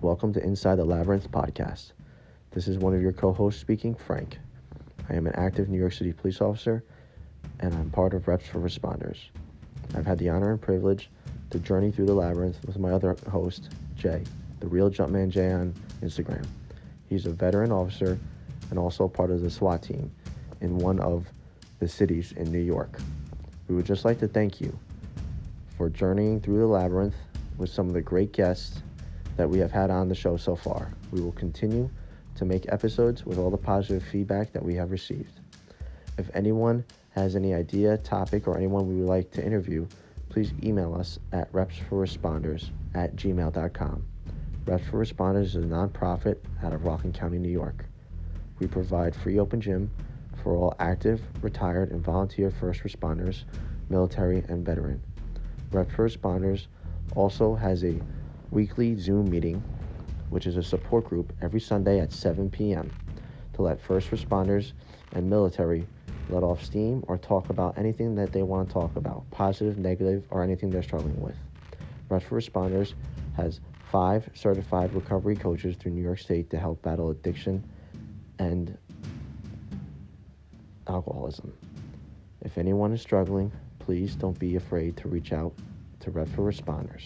Welcome to Inside the Labyrinth podcast. This is one of your co hosts speaking, Frank. I am an active New York City police officer and I'm part of Reps for Responders. I've had the honor and privilege to journey through the labyrinth with my other host, Jay, the real Jumpman Jay on Instagram. He's a veteran officer and also part of the SWAT team in one of the cities in New York. We would just like to thank you for journeying through the labyrinth with some of the great guests that we have had on the show so far. We will continue to make episodes with all the positive feedback that we have received. If anyone has any idea, topic, or anyone we would like to interview, please email us at repsforresponders at gmail.com. Reps for Responders is a nonprofit out of Rockland County, New York. We provide free open gym for all active, retired, and volunteer first responders, military, and veteran. Reps for Responders also has a weekly Zoom meeting, which is a support group every Sunday at 7 p.m. to let first responders and military let off steam or talk about anything that they want to talk about, positive, negative, or anything they're struggling with. Reps for Responders has five certified recovery coaches through New York State to help battle addiction and alcoholism. If anyone is struggling, please don't be afraid to reach out to Reps for Responders.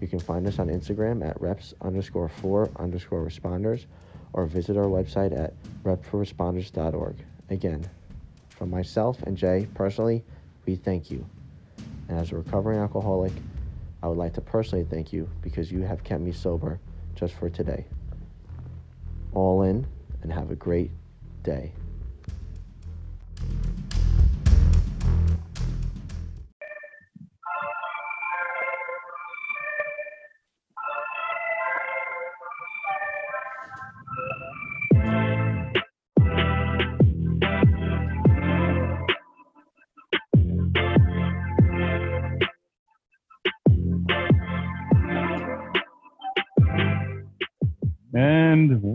You can find us on Instagram at reps underscore for underscore responders or visit our website at repforresponders.org. Again, from myself and Jay personally, we thank you. And as a recovering alcoholic, I would like to personally thank you because you have kept me sober just for today. All in and have a great day.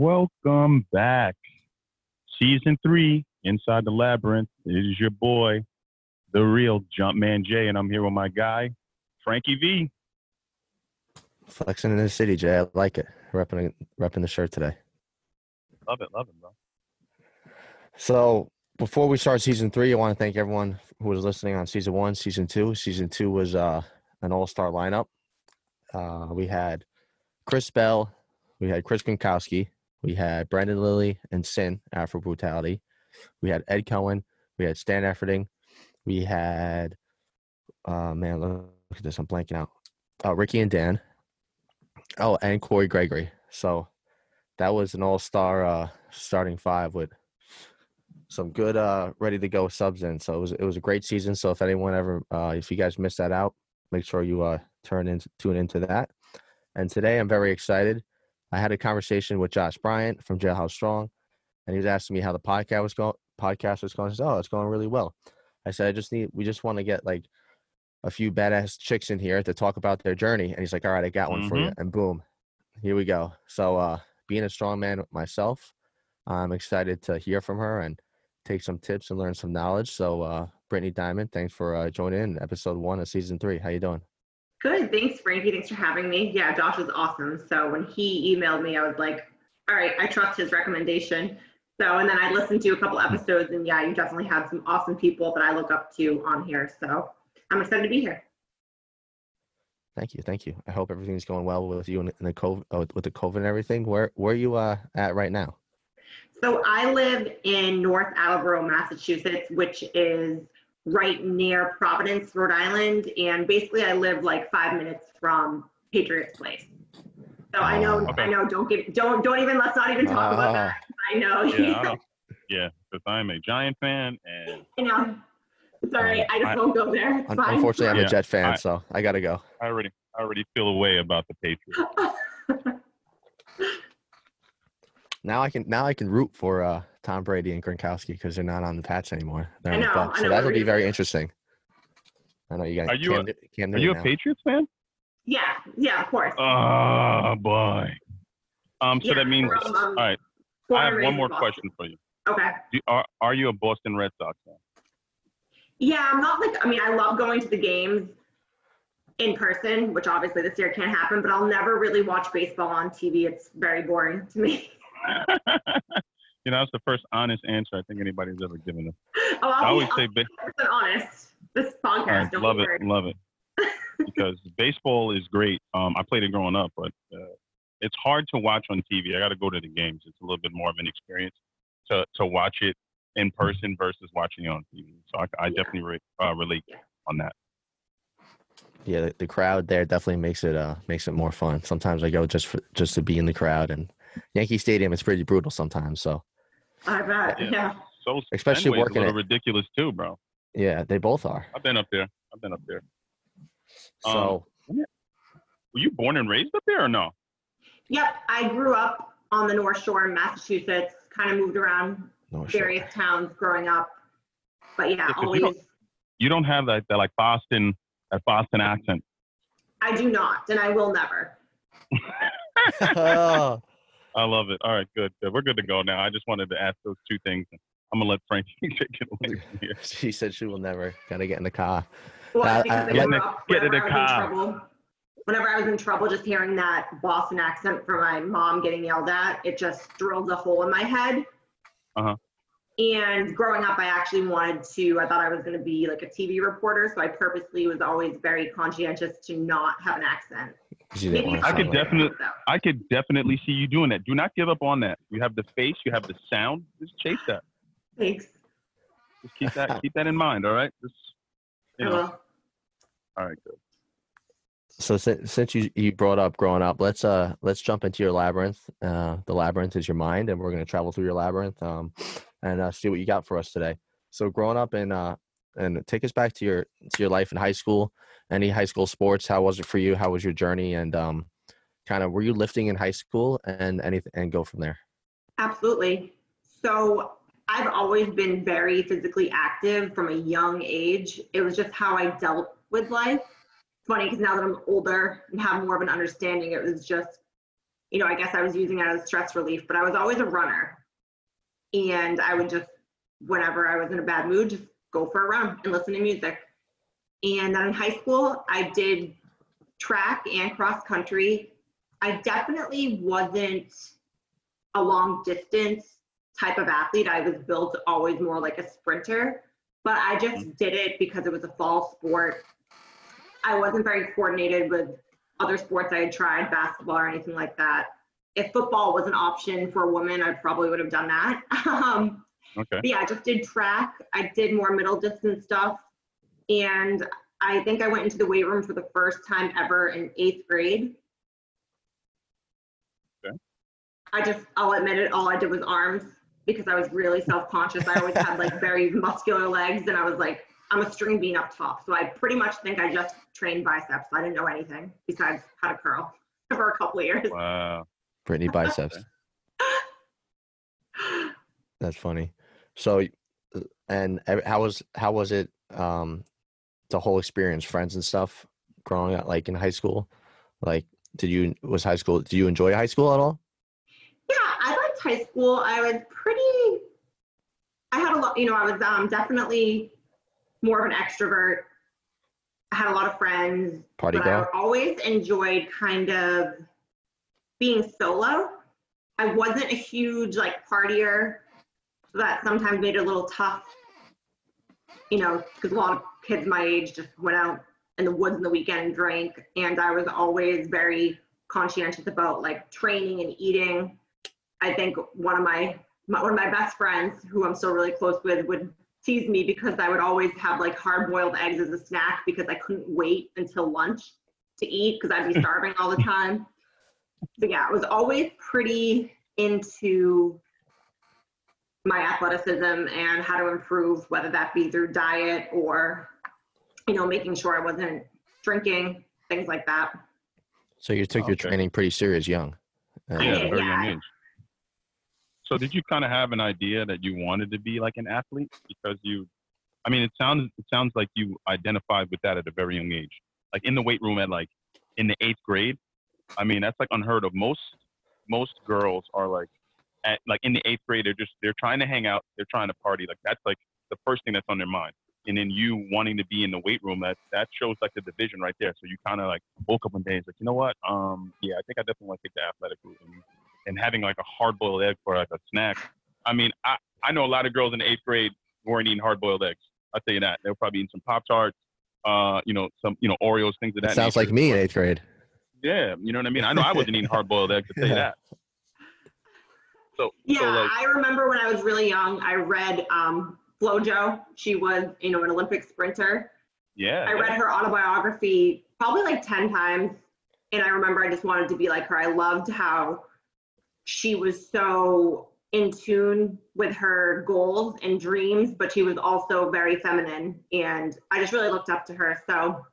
Welcome back. Season three, Inside the Labyrinth. It is your boy, the real Jumpman Jay, and I'm here with my guy, Frankie V. Flexing in the city, Jay. I like it. Repping, repping the shirt today. Love it, love it, bro. So before we start season three, I want to thank everyone who was listening on season one, season two. Season two was uh, an all-star lineup. Uh, we had Chris Bell, we had Chris Gronkowski, we had Brandon Lilly and Sin Afro Brutality, we had Ed Cohen, we had Stan Efferding, we had uh man, look at this, I'm blanking out. Uh, Ricky and Dan. Oh, and Corey Gregory. So that was an all-star uh, starting five with some good uh ready to go subs in. So it was it was a great season. So if anyone ever uh if you guys missed that out, make sure you uh turn in tune into that. And today I'm very excited. I had a conversation with Josh Bryant from Jailhouse Strong, and he was asking me how the podcast was going. Podcast was going. I said, "Oh, it's going really well." I said, "I just need. We just want to get like a few badass chicks in here to talk about their journey." And he's like, "All right, I got one for you." And boom, here we go. So, uh, being a strong man myself, I'm excited to hear from her and take some tips and learn some knowledge. So, uh, Brittany Diamond, thanks for uh, joining in episode one of season three. How you doing? Good. Thanks, Frankie. Thanks for having me. Yeah, Josh is awesome. So when he emailed me, I was like, all right, I trust his recommendation. So, and then I listened to a couple episodes, and yeah, you definitely had some awesome people that I look up to on here. So I'm excited to be here. Thank you, thank you. I hope everything's going well with you and the COVID, uh, with the COVID and everything. Where where are you uh, at right now? So I live in North Attleboro, Massachusetts, which is right near Providence, Rhode Island, and basically I live like five minutes from Patriots Place. So I know, oh, Okay. I know. Don't give, don't, don't even. Let's not even talk about that. Ah. I know. Yeah, I yeah, because I'm a Giant fan, and I know. Sorry, all right. I just I- won't go there. Un- Unfortunately, I'm Yeah, a Jet fan, I- so I gotta go. I already, I already feel a way about the Patriots. Now I can now I can root for uh, Tom Brady and Gronkowski because they're not on the Pats anymore. They're I on the know, Bucs. I so that'll be very interesting. I know you guys. Are you a- Cam, Cam Are you a now. Patriots fan? yeah, yeah, of course. Oh boy. Um, so Yeah, that means, from, um, all right. I have one more Boston. question for you. Okay. Do, are are you a Boston Red Sox fan? Yeah, I'm not like. I mean, I love going to the games. in person, which obviously this year can't happen, but I'll never really watch baseball on TV. It's very boring to me. you know, that's the first honest answer I think anybody's ever given us. Oh, I I'll always be say, ba- 100% honest. This podcast, I don't love be it, worried. love it, because baseball is great. Um, I played it growing up, but uh, it's hard to watch on TV. I got to go to the games. It's a little bit more of an experience to to watch it in person versus watching it on TV. So I, I Yeah. definitely re- uh, relate Yeah. on that. Yeah, the, the crowd there definitely makes it uh makes it more fun. Sometimes I go just for just to be in the crowd, and Yankee Stadium is pretty brutal sometimes. So I bet. Yeah. Yeah. So Especially Fenway's working a little it. ridiculous too, bro. yeah, they both are. I've been up there. I've been up there. Um, So Were you born and raised up there or no? Yep. I grew up on the North Shore in Massachusetts, kind of moved around no sure. various towns growing up. But yeah, you always. don't- You don't have that, that like Boston, that Boston accent. I do not, and I will never. I love it. All right, good, good. We're good to go now. I just wanted to ask those two things. I'm gonna let Frankie take it away from here. she said she will never. Gotta get in the car. Well, I- because I- I Get grew in the- get in whenever the I was car. trouble, whenever I was in trouble, just hearing that Boston accent from my mom getting yelled at, it just drilled a hole in my head. Uh-huh. And growing up, I actually wanted to, I thought I was going to be like a TV reporter. So I purposely was always very conscientious to not have an accent. 'cause you didn't Maybe want I could like- definitely- So, I could definitely see you doing that. Do not give up on that. You have the face, you have the sound. Just chase that. Thanks. Just keep that keep that in mind. All right. Just you know. will. All right. Good. So since, since you, you brought up growing up, let's uh let's jump into your labyrinth. Uh, the labyrinth is your mind, and we're gonna travel through your labyrinth um, and uh, see what you got for us today. So growing up in uh, and take us back to your to your life in high school. Any high school sports? How was it for you? How was your journey? And um, kind of were you lifting in high school and anything and go from there. Absolutely. So I've always been very physically active from a young age. It was just how I dealt with life. Funny because now that I'm older and have more of an understanding, it was just, you know, I guess I was using it as stress relief, but I was always a runner. And I would just, whenever I was in a bad mood, just go for a run and listen to music. And then in high school, I did track and cross country. I definitely wasn't a long distance type of athlete. I was built always more like a sprinter, but I just mm-hmm. did it because it was a fall sport. I wasn't very coordinated with other sports I had tried, basketball or anything like that. If football was an option for a woman, I probably would have done that. Um, Okay. yeah, I just did track. I did more middle distance stuff. And I think I went into the weight room for the first time ever in eighth grade. Okay. I just, I'll admit it, all I did was arms because I was really self conscious. I always had like very muscular legs and I was like, I'm a string bean up top. So I pretty much think I just trained biceps. I didn't know anything besides how to curl for a couple of years. Wow. Brittany biceps. That's funny. So, and how was how was it? Um, the whole experience, friends and stuff, growing up, like in high school. Like, did you was high school? Did you enjoy high school at all? Yeah, I liked high school. I was pretty. I had a lot. You know, I was um, definitely more of an extrovert. I had a lot of friends, Party but girl. I always enjoyed kind of being solo. I wasn't a huge like partier, so that sometimes made it a little tough. You know, because a lot of kids my age just went out in the woods in the weekend and drank, and I was always very conscientious about like training and eating. I think one of my, my one of my best friends, who I'm still really close with, would tease me because I would always have like hard boiled eggs as a snack because I couldn't wait until lunch to eat because I'd be starving all the time. So yeah, I was always pretty into my athleticism and how to improve, whether that be through diet or, you know, making sure I wasn't drinking, things like that. So you took your training pretty serious young. Uh, Yeah, at a did, very yeah. young age. So did you kind of have an idea that you wanted to be like an athlete because you I mean it sounds it sounds like you identified with that at a very young age. Like in the weight room at like in the 8th grade. I mean that's like unheard of. Most most girls are like at like in the 8th grade they're just they're trying to hang out, they're trying to party. Like that's like the first thing that's on their mind. and then you wanting to be in the weight room, that that shows like the division right there. So you kind of like woke up one day and like, you know what? Um, yeah, I think I definitely want to take the athletic route. And, and having like a hard boiled egg for like a snack. I mean, I I know a lot of girls in the eighth grade weren't eating hard boiled eggs. I'll tell you that. They were probably eating some Pop Tarts, uh, you know, some you know Oreos, things of that. It sounds nature. like me in eighth grade. Yeah, you know what I mean. I know I wasn't eating hard boiled eggs. To say Yeah. that. So Yeah, so like I remember when I was really young, I read um, FloJo. She was, you know, an Olympic sprinter. yeah, I read her autobiography probably like 10 times. And I remember I just wanted to be like her. I loved how she was so in tune with her goals and dreams, but she was also very feminine. And I just really looked up to her. So,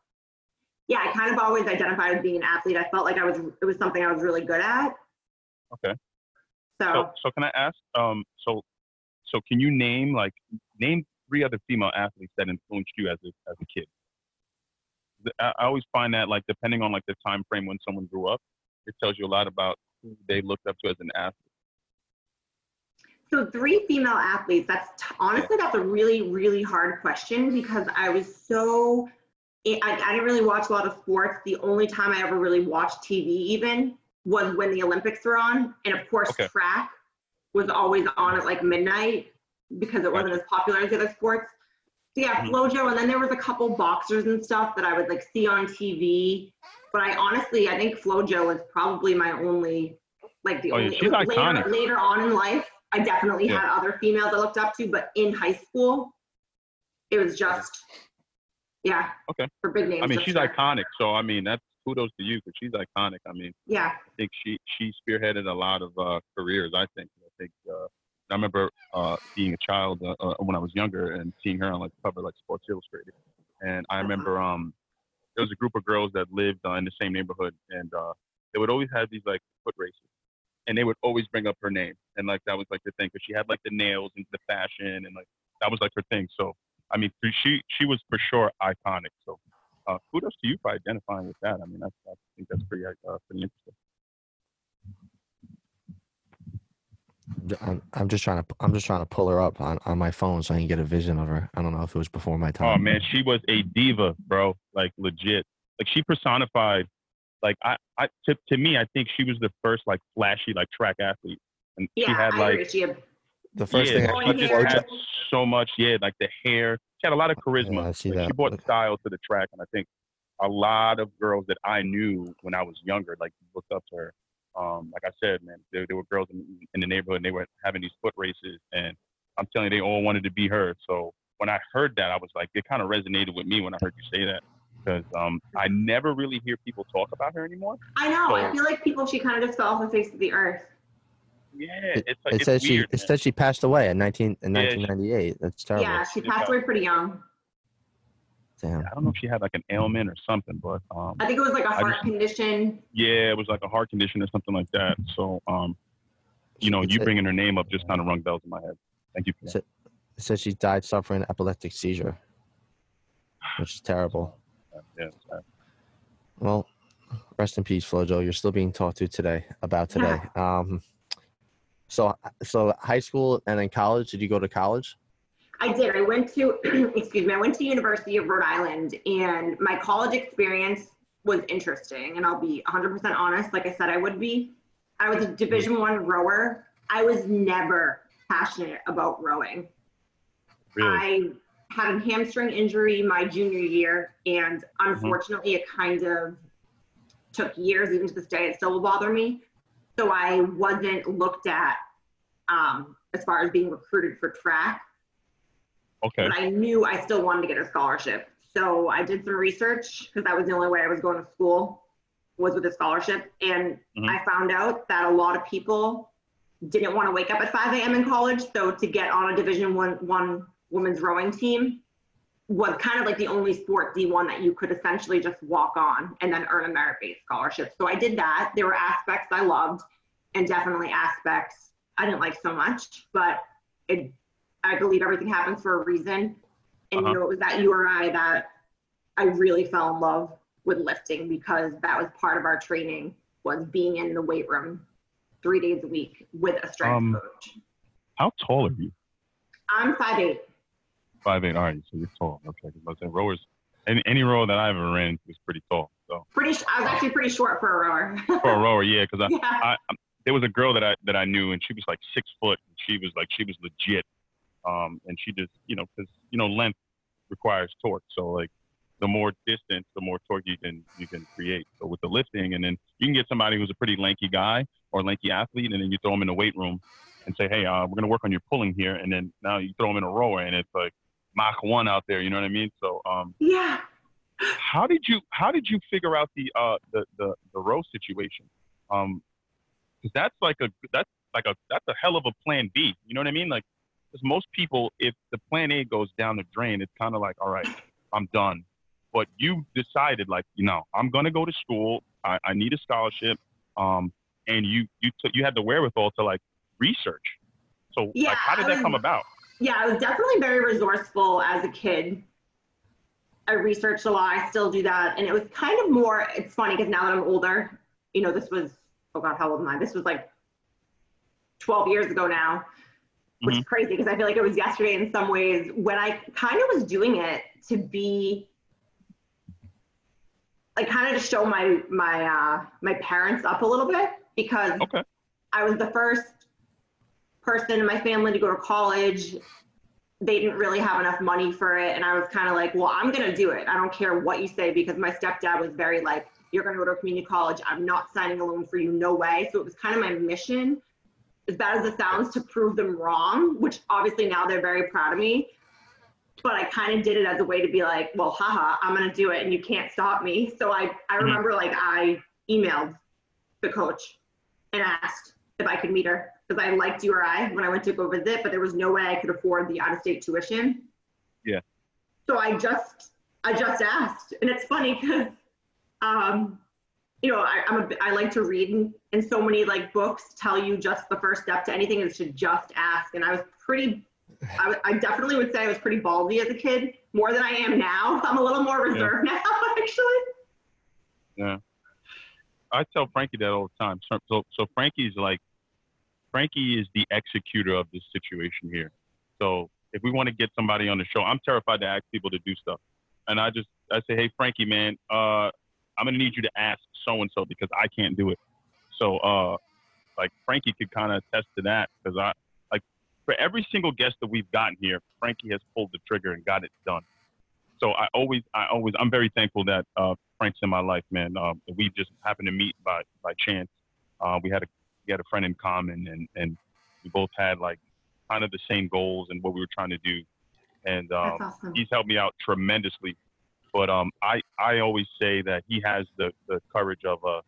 yeah, I kind of always identified as being an athlete. I felt like I was, it was something I was really good at. Okay. So, So, so can I ask? Um, so, so can you name like name three other female athletes that influenced you as a as a kid? I, I always find that like depending on like the time frame when someone grew up, it tells you a lot about who they looked up to as an athlete. So three female athletes. That's t- honestly that's a really really hard question because I was so I, I didn't really watch a lot of sports. The only time I ever really watched TV even was when the Olympics were on, and of course Okay. track was always on at like midnight because it wasn't as popular as the other sports. So yeah, Mhm. FloJo, and then there was a couple boxers and stuff that I would like see on TV. But I honestly, I think FloJo was probably my only, like the Oh, only. she's later, later on in life, I definitely Yeah. had other females I looked up to, but in high school, it was just, yeah. Okay. For big names. I mean, she's sure. iconic. So I mean, that's kudos to you because she's iconic. I mean, Yeah. I think she she spearheaded a lot of uh, careers. I think. I think. Uh, I remember uh, being a child uh, uh, when I was younger and seeing her on like cover like Sports Illustrated, and I remember um, there was a group of girls that lived uh, in the same neighborhood, and uh, they would always have these like foot races, and they would always bring up her name, and like that was like the thing because she had like the nails and the fashion, and like that was like her thing. So I mean, she she was for sure iconic. So uh, kudos to you for identifying with that. I mean, that's, I think that's pretty uh, pretty interesting. I'm, I'm just trying to I'm just trying to pull her up on, on my phone so I can get a vision of her. I don't know if it was before my time. Oh man, she was a diva, bro. Like legit. Like she personified. Like I, I to, to me, I think she was the first like flashy like track athlete, and Yeah. she had I like agree. She had, The first yeah, thing I she just had so much. Yeah, like the hair. She had a lot of charisma. Yeah, I see Like, that. She brought style to the track, and I think a lot of girls that I knew when I was younger, like looked up to her. Um, like I said, man, there, there were girls in, in the neighborhood, and they were having these foot races, and I'm telling you, they all wanted to be her. So when I heard that, I was like, it kind of resonated with me when I heard you say that, because um, I never really hear people talk about her anymore. I know. I feel like people, she kind of just fell off the face of the earth. Yeah, It, it's like it it's said she weird, it man. said she passed away in 19 in Yeah, 1998. That's terrible. Yeah. She passed away pretty young. Damn. I don't know if she had like an ailment or something, but um, I think it was like a heart just- condition. Yeah, it was like a heart condition or something like that. So, um, you know, It's you a- bringing her name up just kind of rung bells in my head. Thank you for It's that. It said she died suffering epileptic seizure, which is terrible. Yeah, Well, rest in peace, FloJo. You're still being talked to today about today. Um, so so high school and then college. Did you go to college? I did. I went to, excuse me, I went to University of Rhode Island, and my college experience was interesting. And I'll be 100% honest, like I said, I would be. I was a Division One rower. I was never passionate about rowing. really. I had a hamstring injury my junior year, and mm-hmm. unfortunately, it kind of took years, even to this day, it still will bother me. So I wasn't looked at um, as far as being recruited for track okay. but I knew I still wanted to get a scholarship. So I did some research because that was the only way I was going to school was with a scholarship. And Mhm. I found out that a lot of people didn't want to wake up at 5 a.m. in college. So to get on a Division one one women's rowing team was kind of like the only sport D1 that you could essentially just walk on and then earn a merit-based scholarship. So I did that. There were aspects I loved and definitely aspects I didn't like so much, but it I believe everything happens for a reason. And Uh-huh. you know, it was that URI that I really fell in love with lifting because that was part of our training was being in the weight room three days a week with a strength Um, coach. How tall are you? I'm 5'8". Five eight. All right, so you're tall. Okay, because I was saying rowers. Any any rower that I ever ran was pretty tall. So Pretty. sh- I was actually pretty short for a rower. for a rower, yeah, because I, yeah. I, I there was a girl that I that I knew, and she was like six foot. And she was like she was legit, um, and she just you know because you know length requires torque. So like the more distance, the more torque you can you can create. So with the lifting, and then you can get somebody who's a pretty lanky guy or lanky athlete, and then you throw them in the weight room and say, hey, uh, we're gonna work on your pulling here, and then now you throw them in a rower, and it's like Mach one out there. You know what I mean? So um, Yeah. how did you how did you figure out the uh the the, the row situation um because that's like a that's like a that's a hell of a plan b you know what i mean like because most people if the plan a goes down the drain it's kind of like all right i'm done but you decided like you know i'm going to go to school I, I need a scholarship um and you you took you had the wherewithal to like research so Yeah, like how did that come about Yeah, I was definitely very resourceful as a kid. I researched a lot. I still do that. And it was kind of more, it's funny because now that I'm older, you know, this was, oh God, how old am I? This was like 12 years ago now, which is crazy because I feel like it was yesterday in some ways when I kind of was doing it to be like kind of to show my my uh my parents up a little bit because Okay. I was the first person in my family to go to college. They didn't really have enough money for it. And I was kind of like, well, I'm going to do it. I don't care what you say because my stepdad was very like, you're going to go to a community college. I'm not signing a loan for you. No way. So it was kind of my mission, as bad as it sounds, to prove them wrong, which obviously now they're very proud of me. But I kind of did it as a way to be like, well, haha, I'm going to do it and you can't stop me. So I, I Mhm. remember like I emailed the coach and asked if I could meet her because I liked URI when I went to go visit, but there was no way I could afford the out-of-state tuition. Yeah. So I just, I just asked, and it's funny because, um, you know, I, I'm a, I like to read, and, and so many like books tell you just the first step to anything is to just ask. And I was pretty, I, I definitely would say I was pretty ballsy as a kid, more than I am now. I'm a little more reserved now, actually. Yeah. I tell Frankie that all the time. So, so, so Frankie's like, Frankie is the executor of this situation here. So if we want to get somebody on the show, I'm terrified to ask people to do stuff. And I just, I say, hey, Frankie, man, uh, I'm to need you to ask so-and-so because I can't do it. So, uh, like Frankie could kind of attest to that because I, like for every single guest that we've gotten here, Frankie has pulled the trigger and got it done. So I always, I always, I'm very thankful that, uh, Frank's in my life, man. Um, we just happened to meet by by chance. Uh, we had a we had a friend in common, and and we both had like kind of the same goals and what we were trying to do. And um, awesome. he's helped me out tremendously. But um, I I always say that he has the the courage of a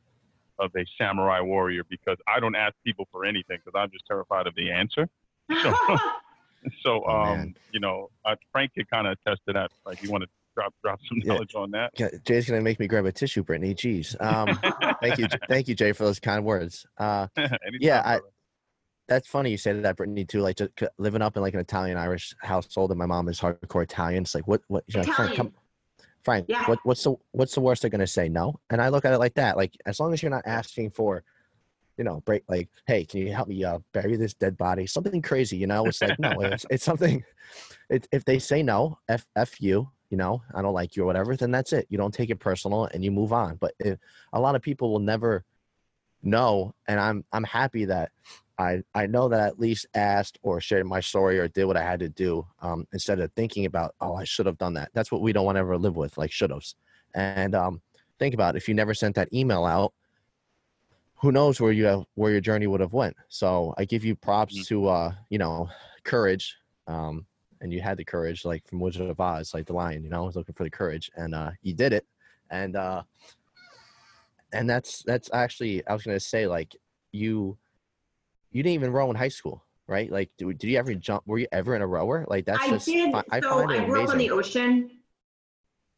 of a samurai warrior because I don't ask people for anything because I'm just terrified of the answer. So, so Oh, um, man. you know, uh, Frank could kind of attest to that. Like, you want to drop drop some Yeah. knowledge on that? Yeah, Jay's gonna make me grab a tissue, Brittany. Jeez. Um, thank you, thank you, Jay, for those kind words. Uh, Yeah, I- that's funny you say that, Brittany, too. Like just living up in like an Italian Irish household, and my mom is hardcore Italian. It's like, what, what? She's like, Frank, come, Frank, Yeah. what, what's the, what's the worst they're gonna say? No. And I look at it like that. Like as long as you're not asking for, you know, break like, hey, can you help me uh, bury this dead body? Something crazy, you know? It's like no, it's, it's something. It, if they say no, f f you, you know, I don't like you or whatever, then that's it. You don't take it personal and you move on. But if, a lot of people will never know, and I'm I'm happy that I I know that I at least asked or shared my story or did what I had to do um, instead of thinking about oh I should have done that. That's what we don't want to ever live with, like should haves. And um, think about it, if you never sent that email out, who knows where you have where your journey would have went. So I give you props Mhm. to uh, you know courage. Um, and you had the courage, like from Wizard of Oz, like the lion. You know, I was looking for the courage, and uh, you did it. And uh, and that's that's actually I was gonna say like you you didn't even row in high school, right? Like, did, did you ever jump? Were you ever in a rower? Like that's I just did. fi- I so find I grew up on the ocean,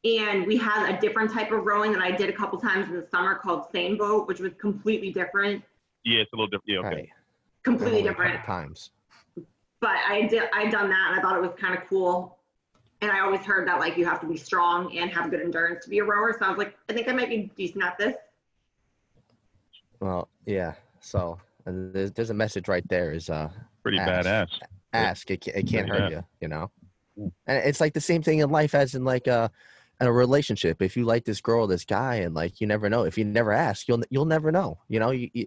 and we had a different type of rowing that I did a couple times in the summer called seine boat, which was completely different. Yeah, it's a little different. Yeah, okay. Right. Completely Only a couple different. times. But I did. I done that, and I thought it was kind of cool. And I always heard that like you have to be strong and have good endurance to be a rower. So I was like, I think I might be decent at this. Well, yeah. So and there's, there's a message right there. Is uh, Pretty Ass. badass. ask. It, it can't Yeah. hurt you. You know. And it's like the same thing in life as in like a in a relationship. If you like this girl, this guy, and like you never know. If you never ask, you'll you'll never know. You know, you, you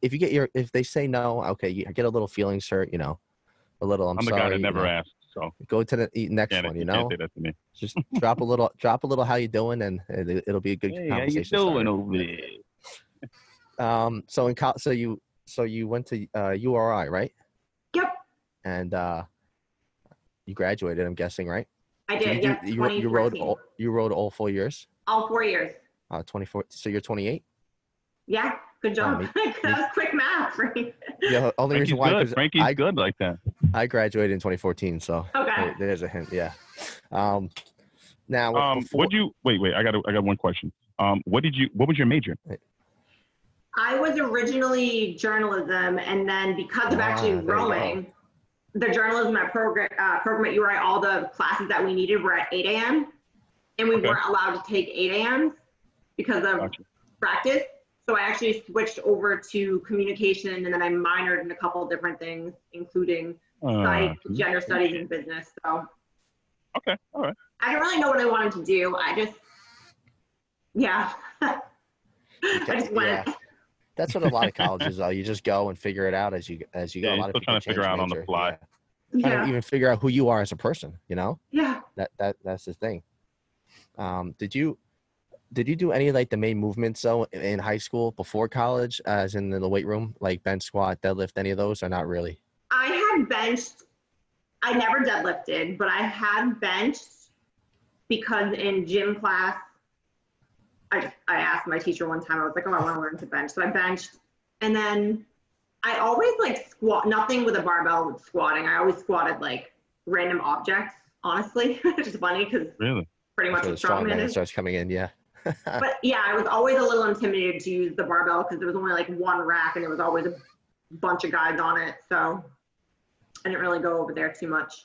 if you get your if they say no, okay, you get a little feelings hurt. You know, a little. I'm, I'm the sorry. guy that you never know. asked. So Go to the e- next can't, one. You you know, can't say that to me. just drop a little, drop a little. How you doing? And it, it'll be a good Hey, how you conversation. doing starter. over there? Um. So in col- so you so you went to uh, URI, right? Yep, And uh, you graduated. I'm guessing, right? I So did. you, Yep, you, ro- you rode all, you rode all four years. all four years. Uh, 24. So you're 28. Yeah, good job. me- that was quick math, right? Yeah. Only Frankie's reason why good. 'cause Frankie's I good like that. I graduated in 2014, so Okay. there's a hint. Yeah. Um. Now Um, before, what you wait? Wait, I got I got one question. Um, what did you? What was your major? I was originally journalism, and then because of Ah, actually there you go. rowing, the journalism at program uh, program at URI, all the classes that we needed were at 8 a.m. and we Okay. weren't allowed to take 8 a.m. because of Gotcha. practice. So I actually switched over to communication, and then I minored in a couple of different things, including Uh, psych, gender studies, and business. So okay, all right. I didn't really know what I wanted to do. I just, yeah, I just went. yeah. That's what a lot of colleges are. You just go and figure it out as you as you go. Yeah, a you're lot of still people trying to figure change out on the fly. yeah. Trying Yeah, to even figure out who you are as a person. You know yeah. that that that's the thing. Um, did you did you do any like the main movements though in high school before college, as in the weight room, like bench squat, deadlift, any of those, or not really? I had benched. I never deadlifted, but I had benched because in gym class, I just I asked my teacher one time. I was like, "Oh, I want to learn to bench," so I benched, and then I always like squat. Nothing with a barbell with squatting. I always squatted like random objects. Honestly, which is funny because Really? pretty much So a the strong strongman man is. starts coming in. Yeah. But yeah, I was always a little intimidated to use the barbell because there was only like one rack and there was always a bunch of guys on it. So I didn't really go over there too much.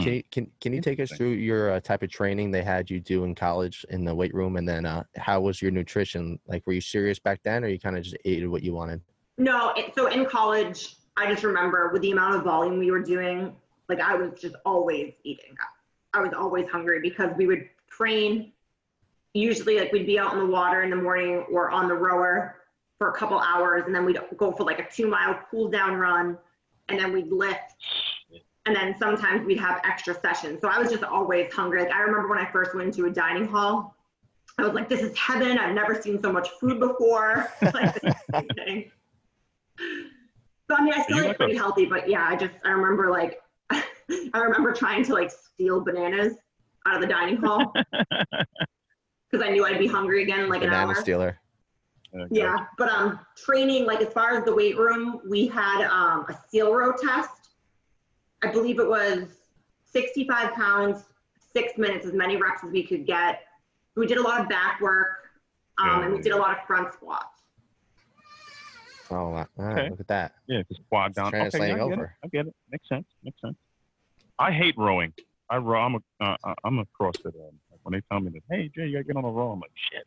Can you, can can you take us through your uh, type of training they had you do in college in the weight room, and then uh, how was your nutrition? Like, were you serious back then, or you kind of just ate what you wanted? No, it, so in college, I just remember with the amount of volume we were doing, like I was just always eating. I was always hungry because we would train. Usually, like we'd be out in the water in the morning or on the rower for a couple hours, and then we'd go for like a two mile cool down run, and then we'd lift. And then sometimes we'd have extra sessions. So I was just always hungry. Like I remember when I first went into a dining hall, I was like, this is heaven. I've never seen so much food before. like, this is amazing. So I mean, I still ate like pretty healthy, but yeah, I just I remember like I remember trying to like steal bananas out of the dining hall because I knew I'd be hungry again in like an Banana hour. stealer. Okay. Yeah, but um, training like as far as the weight room, we had um a seal row test. I believe it was 65 pounds, six minutes, as many reps as we could get. We did a lot of back work, um, and we did a lot of front squats. Oh, wow. Okay. look at that. Yeah, just quad down. Okay, yeah, translating I get over. It. I get it. Makes sense. Makes sense. I hate rowing. I row. I'm a uh, uh, I'm a CrossFit. Um, when they tell me that, hey Jay, you gotta get on a row, I'm like shit.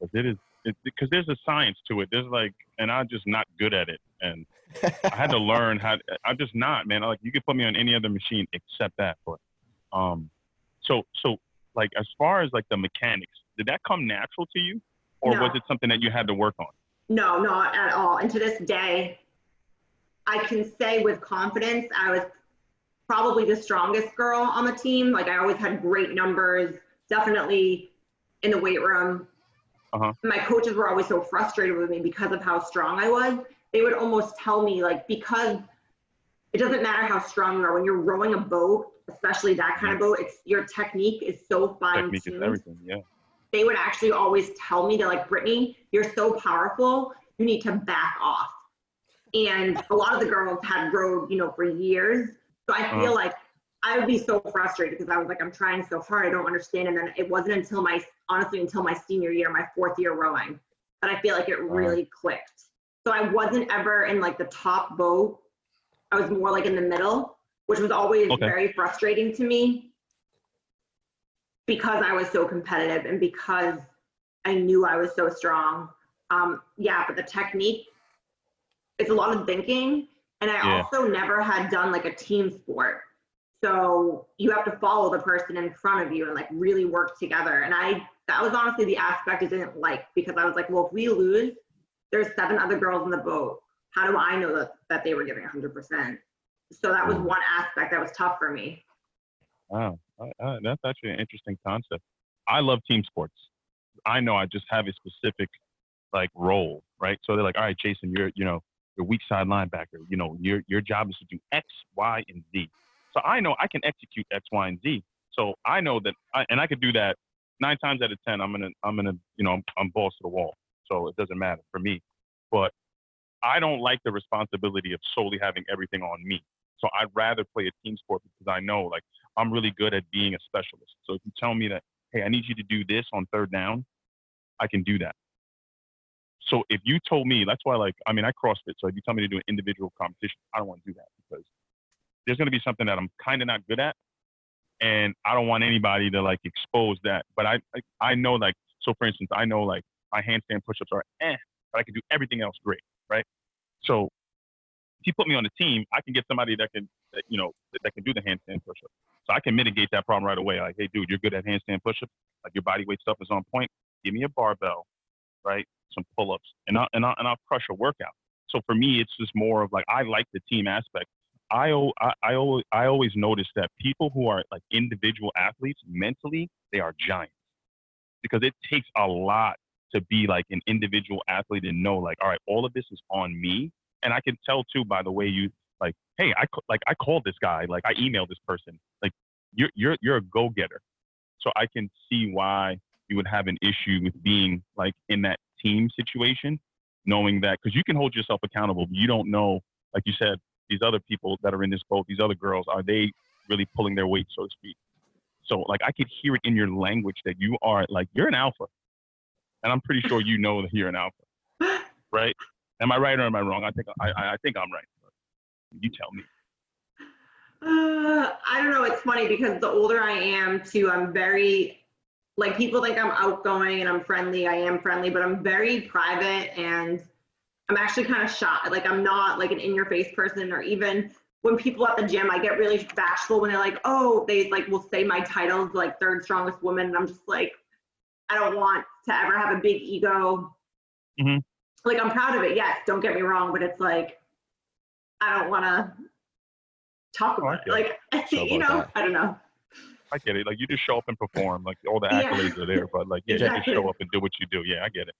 But it is because there's a science to it. There's like, and I'm just not good at it, and I had to learn how. I'm just not, man. Like you could put me on any other machine except that. But um, so so like as far as like the mechanics, did that come natural to you, or No. was it something that you had to work on? No, not at all. And to this day, I can say with confidence, I was probably the strongest girl on the team. Like I always had great numbers, definitely in the weight room. Uh-huh. My coaches were always so frustrated with me because of how strong I was. They would almost tell me like because it doesn't matter how strong you are when you're rowing a boat, especially that kind of boat. It's your technique is so fine Technique is everything. Yeah. they would actually always tell me, they're like, Brittany, you're so powerful, you need to back off. And a lot of the girls had rowed, you know, for years. So I feel Uh-huh. like I would be so frustrated because I was like, I'm trying so hard, I don't understand. And then it wasn't until my, honestly, until my senior year, my fourth year rowing, but I feel like it really clicked. So I wasn't ever in like the top boat. I was more like in the middle, which was always Okay. very frustrating to me because I was so competitive and because I knew I was so strong. Um, yeah, but the technique, it's a lot of thinking. And I Yeah. also never had done like a team sport. So you have to follow the person in front of you and like really work together. And I, that was honestly the aspect I didn't like because I was like, well, if we lose, there's seven other girls in the boat. How do I know that, that they were giving 100%? So that was mm. one aspect that was tough for me. Wow, I, I, that's actually an interesting concept. I love team sports. I know I just have a specific like role, right? So they're like, all right, Jason, you're you know your weak side linebacker. You know your your job is to do X, Y, and Z. So I know I can execute X, Y, and Z. So I know that, I, and I could do that nine times out of ten. I'm gonna I'm gonna you know I'm, I'm balls to the wall. So it doesn't matter for me. But I don't like the responsibility of solely having everything on me. So I'd rather play a team sport because I know like I'm really good at being a specialist. So if you tell me that, hey, I need you to do this on third down, I can do that. So if you told me, that's why like I mean I CrossFit. So if you tell me to do an individual competition, I don't want to do that because there's going to be something that I'm kind of not good at, and I don't want anybody to like expose that. But I I, I know like so for instance, I know like my handstand push-ups are eh, but I can do everything else great, right? So if you put me on the team, I can get somebody that can, that, you know, that, that can do the handstand push-up. So I can mitigate that problem right away. Like, hey, dude, you're good at handstand push-ups. Like your body weight stuff is on point. Give me a barbell, right? Some pull-ups, and I'll and I'll, and I'll crush a workout. So for me, it's just more of like I like the team aspect. I, I, I always notice that people who are like individual athletes mentally they are giants. Because it takes a lot to be like an individual athlete and know like all right all of this is on me. And I can tell too by the way you like, hey, I like I called this guy, like I emailed this person, like you're you're you're a go getter, so I can see why you would have an issue with being like in that team situation, knowing that because you can hold yourself accountable, but you don't know, like you said, these other people that are in this boat, these other girls, are they really pulling their weight, so to speak? So like I could hear it in your language that you are like you're an alpha, and I'm pretty sure you know that you're an alpha, right? Am I right or am I wrong? I think I, I think I'm right. You tell me. Uh, I don't know. It's funny because the older I am, too, I'm very like people think I'm outgoing and I'm friendly. I am friendly, but I'm very private and I'm actually kind of shy. Like I'm not like an in-your-face person, or even when people at the gym, I get really bashful when they're like, "Oh, they like will say my titles like third strongest woman," and I'm just like, I don't want to ever have a big ego. Mm-hmm like I'm proud of it. Yes, don't get me wrong, but it's like I don't want to talk oh, about it. Like you know, that. I don't know. I get it. Like you just show up and perform. Like all the accolades yeah. are there, but like yeah, exactly. you just show up and do what you do. Yeah, I get it.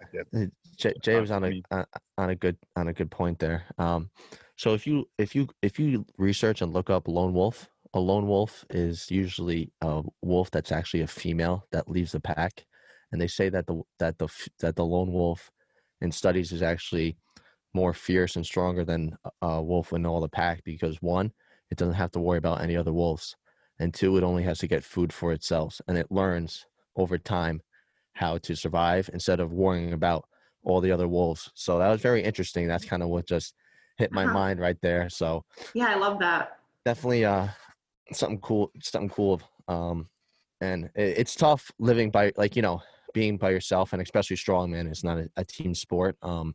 I get it. Jay, Jay was on a uh, on a good on a good point there. Um, so if you if you if you research and look up lone wolf, a lone wolf is usually a wolf that's actually a female that leaves the pack, and they say that the that the that the lone wolf in studies is actually more fierce and stronger than a wolf in all the pack because one, it doesn't have to worry about any other wolves, and two, it only has to get food for itself, and it learns over time how to survive instead of worrying about all the other wolves. So that was very interesting. That's kind of what just hit my uh-huh. mind right there. So yeah, I love that. Definitely uh something cool, something cool. Um, and it, it's tough living by like you know being by yourself and especially strongman is not a, a, team sport. Um,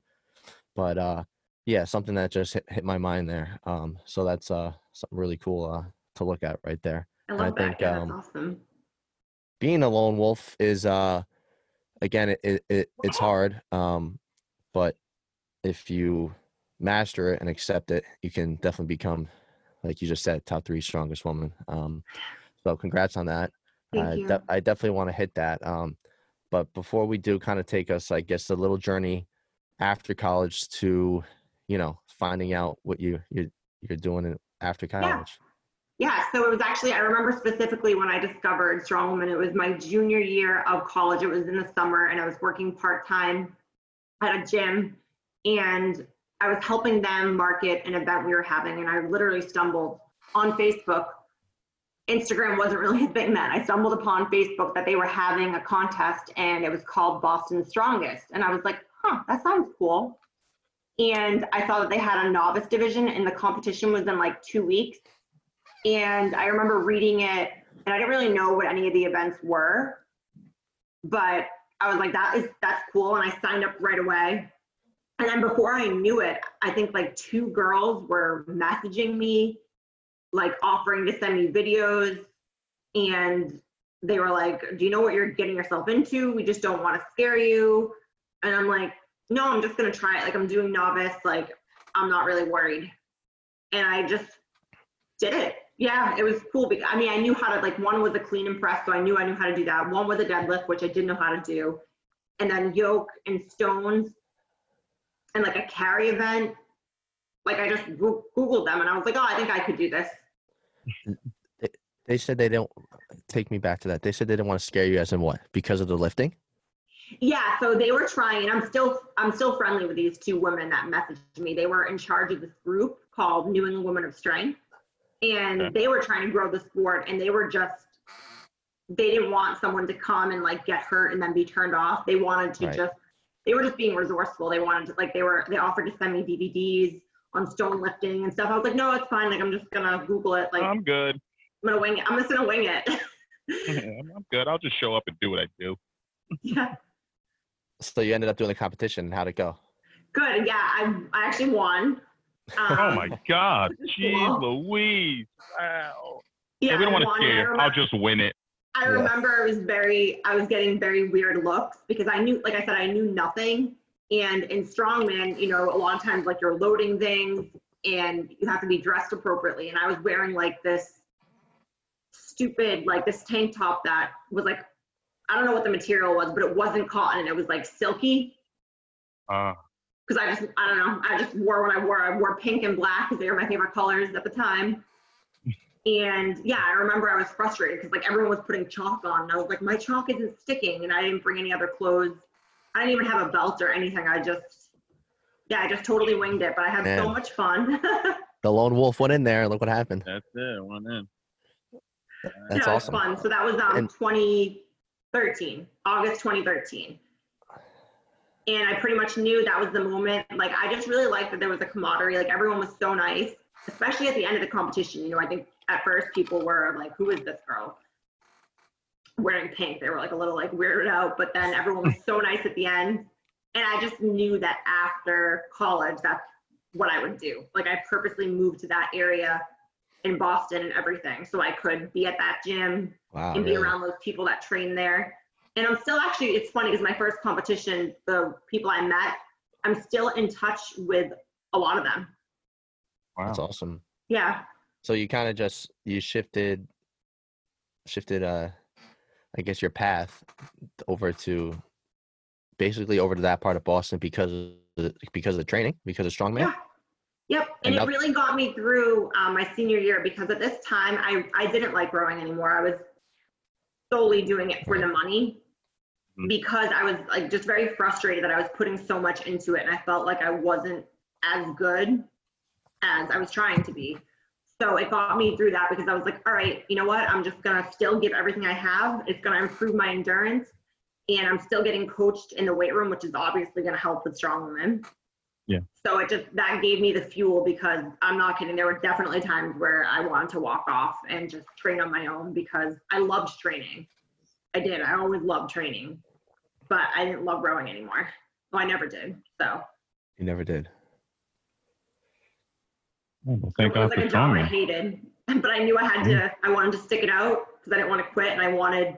but uh, yeah, something that just hit, hit my mind there. Um, so that's uh, something really cool uh, to look at right there. I love I that. Think, yeah, um, awesome. Being a lone wolf is uh, again, it, it, it it's hard. Um, but if you master it and accept it, you can definitely become, like you just said, top three strongest woman. Um, so congrats on that. You. De- I definitely want to hit that. Um, but before we do, kind of take us, I guess, a little journey after college to, you know, finding out what you you you're doing after college. Yeah. Yeah. So it was actually I remember specifically when I discovered Strong Woman. It was my junior year of college. It was in the summer, and I was working part time at a gym, and I was helping them market an event we were having, and I literally stumbled on Facebook Instagram wasn't really a thing then. I stumbled upon Facebook that they were having a contest and it was called Boston Strongest. And I was like, huh, that sounds cool. And I saw that they had a novice division and the competition was in like two weeks. And I remember reading it and I didn't really know what any of the events were. But I was like, that is that's cool. And I signed up right away. And then before I knew it, I think like two girls were messaging me like offering to send me videos and they were like, Do you know what you're getting yourself into? We just don't want to scare you. And I'm like, No, I'm just gonna try it. Like I'm doing novice, like I'm not really worried. And I just did it. Yeah, it was cool. Because, I mean, I knew how to like one was a clean and press, so I knew I knew how to do that. One was a deadlift, which I didn't know how to do, and then yoke and stones, and like a carry event. Like I just googled them, and I was like, oh, I think I could do this. They said they don't take me back to that. They said they didn't want to scare you as in what? Because of the lifting? Yeah, so they were trying, I'm still I'm still friendly with these two women that messaged me. They were in charge of this group called New England Women of Strength, and Okay. they were trying to grow the sport, and they were just they didn't want someone to come and like get hurt and then be turned off. They wanted to Right. just they were just being resourceful. They wanted to like they were they offered to send me DVDs on stone lifting and stuff. I was like, no, it's fine. Like I'm just gonna Google it. Like I'm good I'm gonna wing it. I'm just gonna wing it. I'm I'm good. I'll just show up and do what I do. yeah. So you ended up doing the competition. How'd it go? Good. Yeah, I I actually won. Um, Oh my God. Jeez. Louise. Wow. Yeah, Yeah, we don't I want to scare I I'll just win it. I Yeah. remember it was very, I was getting very weird looks because I knew, like I said, I knew nothing. And in strongman, you know, a lot of times like you're loading things and you have to be dressed appropriately. And I was wearing like this stupid, like this tank top that was like, I don't know what the material was, but it wasn't cotton. It was like silky. Uh, Because I just, I don't know, I just wore what I wore. I wore pink and black because they were my favorite colors at the time. And yeah, I remember I was frustrated because like everyone was putting chalk on, and I was like, my chalk isn't sticking, and I didn't bring any other clothes. I didn't even have a belt or anything. I just, yeah, I just totally winged it, but I had so much fun. The lone wolf went in there. Look what happened. that's it. Went in. That's yeah, awesome. Was fun. So that was um And- 2013, August 2013. And I pretty much knew that was the moment. Like I just really liked that there was a camaraderie. Like everyone was so nice, especially at the end of the competition. You know, I think at first people were like, "Who is this girl?" Wearing pink. They were like a little like weirded out, but then everyone was so nice at the end. And I just knew that after college, that's what I would do. Like I purposely moved to that area in Boston and everything, so I could be at that gym Wow. and be really? around those people that train there. And I'm still actually, it's funny because my first competition, the people I met, I'm still in touch with a lot of them. Wow. That's awesome. Yeah. So you kind of just you shifted, shifted. Uh, I guess your path over to, basically over to that part of Boston because of the, because of the training, because of strongman. Yeah. Yep. And And it really got me through um, my senior year because at this time I, I didn't like rowing anymore. I was solely doing it for the money Mhm. because I was like just very frustrated that I was putting so much into it and I felt like I wasn't as good as I was trying to be. So it got me through that because I was like, all right, you know what? I'm just gonna still give everything I have. It's gonna improve my endurance, and I'm still getting coached in the weight room, which is obviously gonna help with strong women. Yeah. So it just that gave me the fuel because I'm not kidding. There were definitely times where I wanted to walk off and just train on my own because I loved training. I did. I always loved training, but I didn't love rowing anymore. Well, I never did. So You never did. Oh, well, thank it was God like for a job I hated, but I knew I had to. I wanted to stick it out because I didn't want to quit, and I wanted,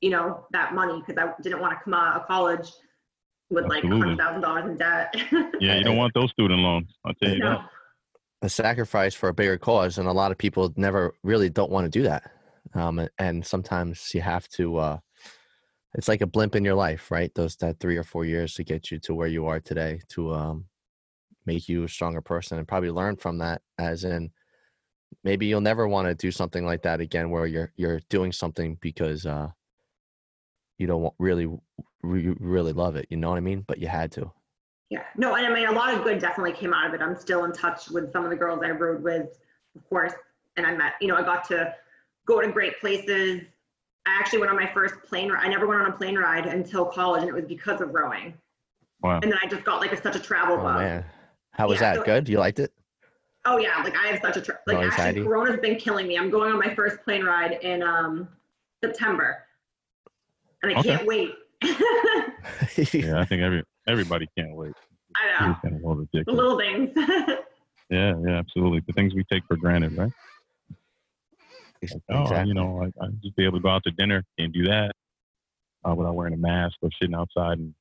you know, that money because I didn't want to come out of college with like Absolutely. hundred thousand dollars in debt. Yeah, you don't want those student loans. I'll tell you no. that. a sacrifice for a bigger cause and a lot of people never really don't want to do that um, and- and sometimes you have to uh, it's like a blimp in your life right those that three or four years to get you to where you are today to um, make you a stronger person and probably learn from that as in maybe you'll never want to do something like that again where you're you're doing something because uh, you don't wa- really re- really love it you know what i mean but you had to Yeah, no, and I mean, a lot of good definitely came out of it. I'm still in touch with some of the girls I rode with, of course, and I met, you know, I got to go to great places. I actually went on my first plane ride. I never went on a plane ride until college, and it was because of rowing. Wow. And then I just got like a, such a travel oh bug. man how was Yeah, that so- good you liked it Oh yeah, like I have such a tra- like No actually anxiety? Corona's been killing me. I'm going on my first plane ride in um September, and I Okay. can't wait. Yeah, I think every everybody can't wait. I know kind of a little the little things. Yeah, yeah, absolutely. The things we take for granted, right? Like, oh, Exactly. you know, like I just be able to go out to dinner, can't do that uh, without wearing a mask or sitting outside in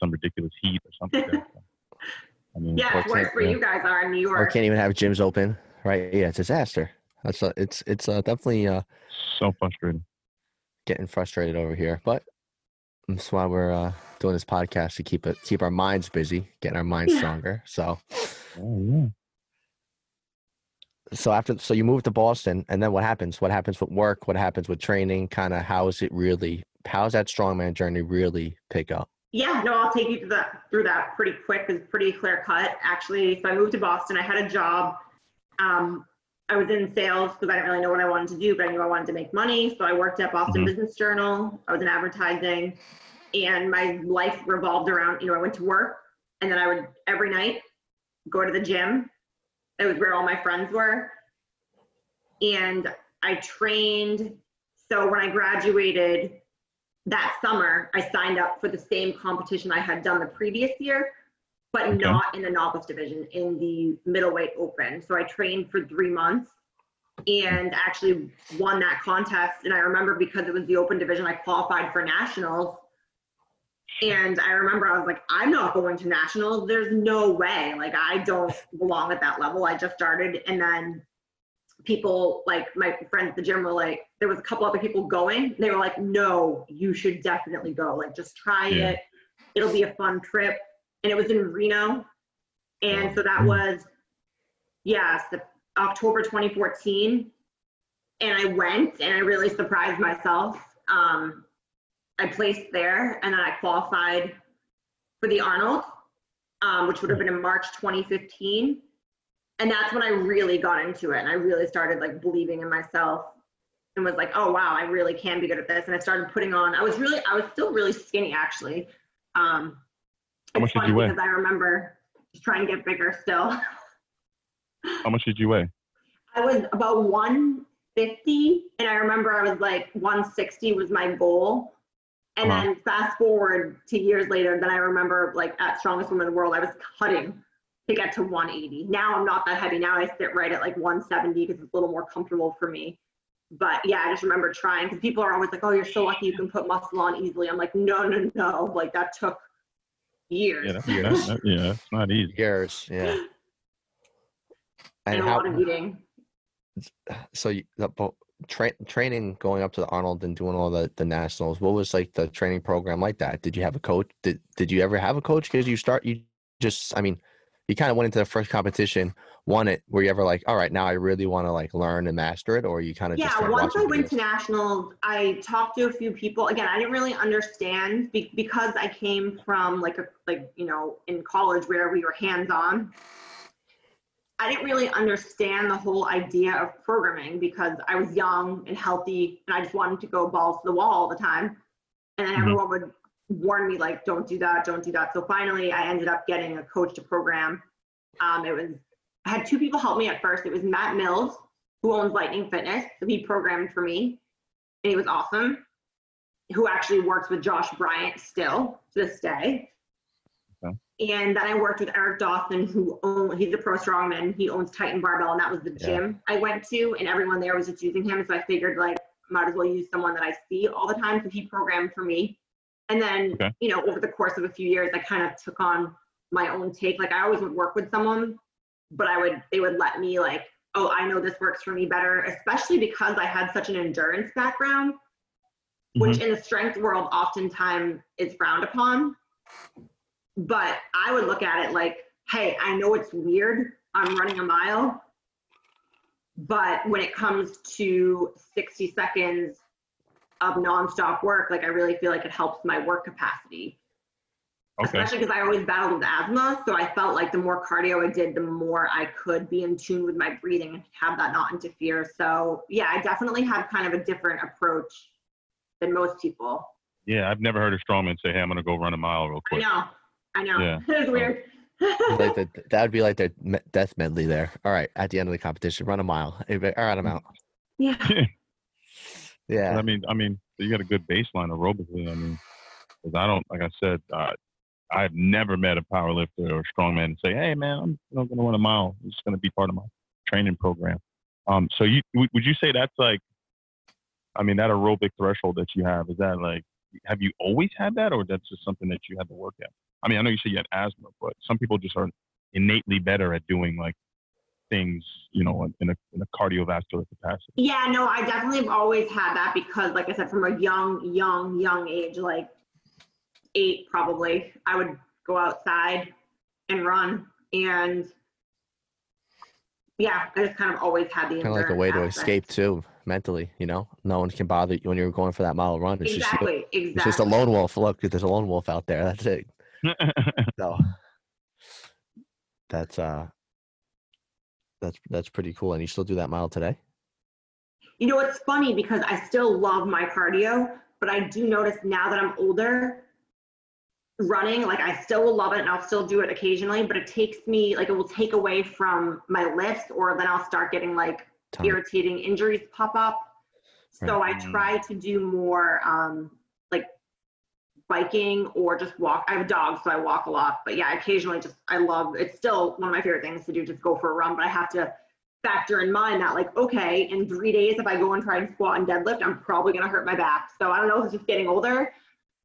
some ridiculous heat or something. like. I mean, Yeah, it's Or worse where yeah. you guys are in New or York. can't even have gyms open, right? Yeah, it's a disaster. That's uh, it's it's uh, definitely uh, so frustrating. getting frustrated over here, but that's why we're uh, doing this podcast to keep it keep our minds busy, getting our minds Yeah. stronger. So Oh, yeah. so after so you move to Boston, and then what happens? What happens with work? What happens with training? Kind of how is it really? How's that strongman journey really pick up? Yeah, no, I'll take you through that through that pretty quick. It's pretty clear cut. Actually, so I moved to Boston. I had a job. Um, I was in sales because I didn't really know what I wanted to do, but I knew I wanted to make money. So I worked at Boston Mhm. Business Journal. I was in advertising, and my life revolved around. You know, I went to work, and then I would every night go to the gym. It was where all my friends were, and I trained. So when I graduated, that summer I signed up for the same competition I had done the previous year, but Okay. not in the novice division, in the middleweight open. So I trained for three months and actually won that contest. And I remember because it was the open division, I qualified for nationals. And I remember I was like, I'm not going to nationals. There's no way. Like, I don't belong at that level. I just started. And then people like my friends at the gym were like, there was a couple other people going. They were like, no, you should definitely go. Like, just try Yeah. it. It'll be a fun trip. And it was in Reno. And so that was, yes, the October 2014. And I went and I really surprised myself. Um, I placed there and then I qualified for the Arnold, um, which would have been in March 2015 and that's when I really got into it and I really started like believing in myself and was like, oh wow, I really can be good at this. And I started putting on, I was really, I was still really skinny actually. Um, How much did you weigh? Because I remember just trying to get bigger still. How much did you weigh? I was about 150 and I remember I was like 160 was my goal. And Uh-huh. then fast forward to years later, then I remember like at Strongest Woman in the World, I was cutting to get to 180. Now I'm not that heavy. Now I sit right at like 170 because it's a little more comfortable for me. But yeah, I just remember trying because people are always like, oh, you're so lucky you can put muscle on easily. I'm like, no, no, no. Like that took years. Yeah, yeah, that's, that- yeah, it's not easy. Years, yeah. and And a how? lot of eating. So you, the, bo- tra- training going up to the Arnold and doing all the the nationals. What was like the training program like that? Did you have a coach? Did Did you ever have a coach? Because you start you just I mean, you kind of went into the first competition, won it. Were you ever like, all right, now I really want to like learn and master it, or you kind of just Yeah, once I went videos? to nationals, I talked to a few people. Again, I didn't really understand be- because I came from like a like you know in college where we were hands on. I didn't really understand the whole idea of programming because I was young and healthy and I just wanted to go balls to the wall all the time. And then Mhm. everyone would warn me like, don't do that, don't do that. So finally I ended up getting a coach to program. Um, it was, I had two people help me at first. It was Matt Mills, who owns Lightning Fitness. So he programmed for me and he was awesome. Who actually works with Josh Bryant still to this day. Okay. And then I worked with Eric Dawson, who own, he's a pro strongman. He owns Titan Barbell, and that was the Yeah. gym I went to, and everyone there was just using him. So I figured like might as well use someone that I see all the time. So he programmed for me. And then, Okay. you know, over the course of a few years, I kind of took on my own take. Like I always would work with someone, but I would they would let me like, oh, I know this works for me better, especially because I had such an endurance background, which mm-hmm. in the strength world oftentimes is frowned upon. But I would look at it like, hey, I know it's weird. I'm running a mile. But when it comes to 60 seconds of nonstop work, like I really feel like it helps my work capacity Okay. especially because I always battled with asthma. So I felt like the more cardio I did, the more I could be in tune with my breathing and have that not interfere. So yeah, I definitely have kind of a different approach than most people. Yeah, I've never heard a strongman say, "Hey, I'm gonna go run a mile real quick." I quick." know, I know. Yeah. it's weird. like the, that would be like their death medley there. All right, at the end of the competition, run a mile. All right, I'm out. yeah, Yeah, I mean, I mean, you got a good baseline aerobically. I mean, 'cause I don't, like I said, uh, I've never met a power lifter or strongman and say, "Hey, man, I'm know, going to run a mile. It's going to be part of my training program." Um, so you would would you say that's like I mean, that aerobic threshold that you have is that like, have you always had that, or that's just something that you had to work at? I mean, I know you said you had asthma, but some people just are innately better at doing like things, you know, in a in a cardiovascular capacity. Yeah, no, I definitely have always had that because, like I said, from a young, young, young age, like eight probably, I would go outside and run. And yeah, I just kind of always had the Kind of like a endurance way to escape too, mentally. You know, no one can bother you when you're going for that mile run. It's just you. Exactly, It's just a lone wolf. Look, there's a lone wolf out there. That's it. So that's uh, that's that's pretty cool. And you still do that mile today? You know, it's funny because I still love my cardio, but I do notice now that I'm older, running, like I still will love it and I'll still do it occasionally, but it takes me, like, it will take away from my lifts or then I'll start getting like Time. irritating injuries pop up. So I try to do more um, like biking or just walk. I have a dog, so I walk a lot. But yeah, occasionally just I love it's still one of my favorite things to do, just go for a run. But I have to factor in mind that like, okay, in three days if I go and try and squat and deadlift, I'm probably gonna hurt my back. So I don't know if it's just getting older,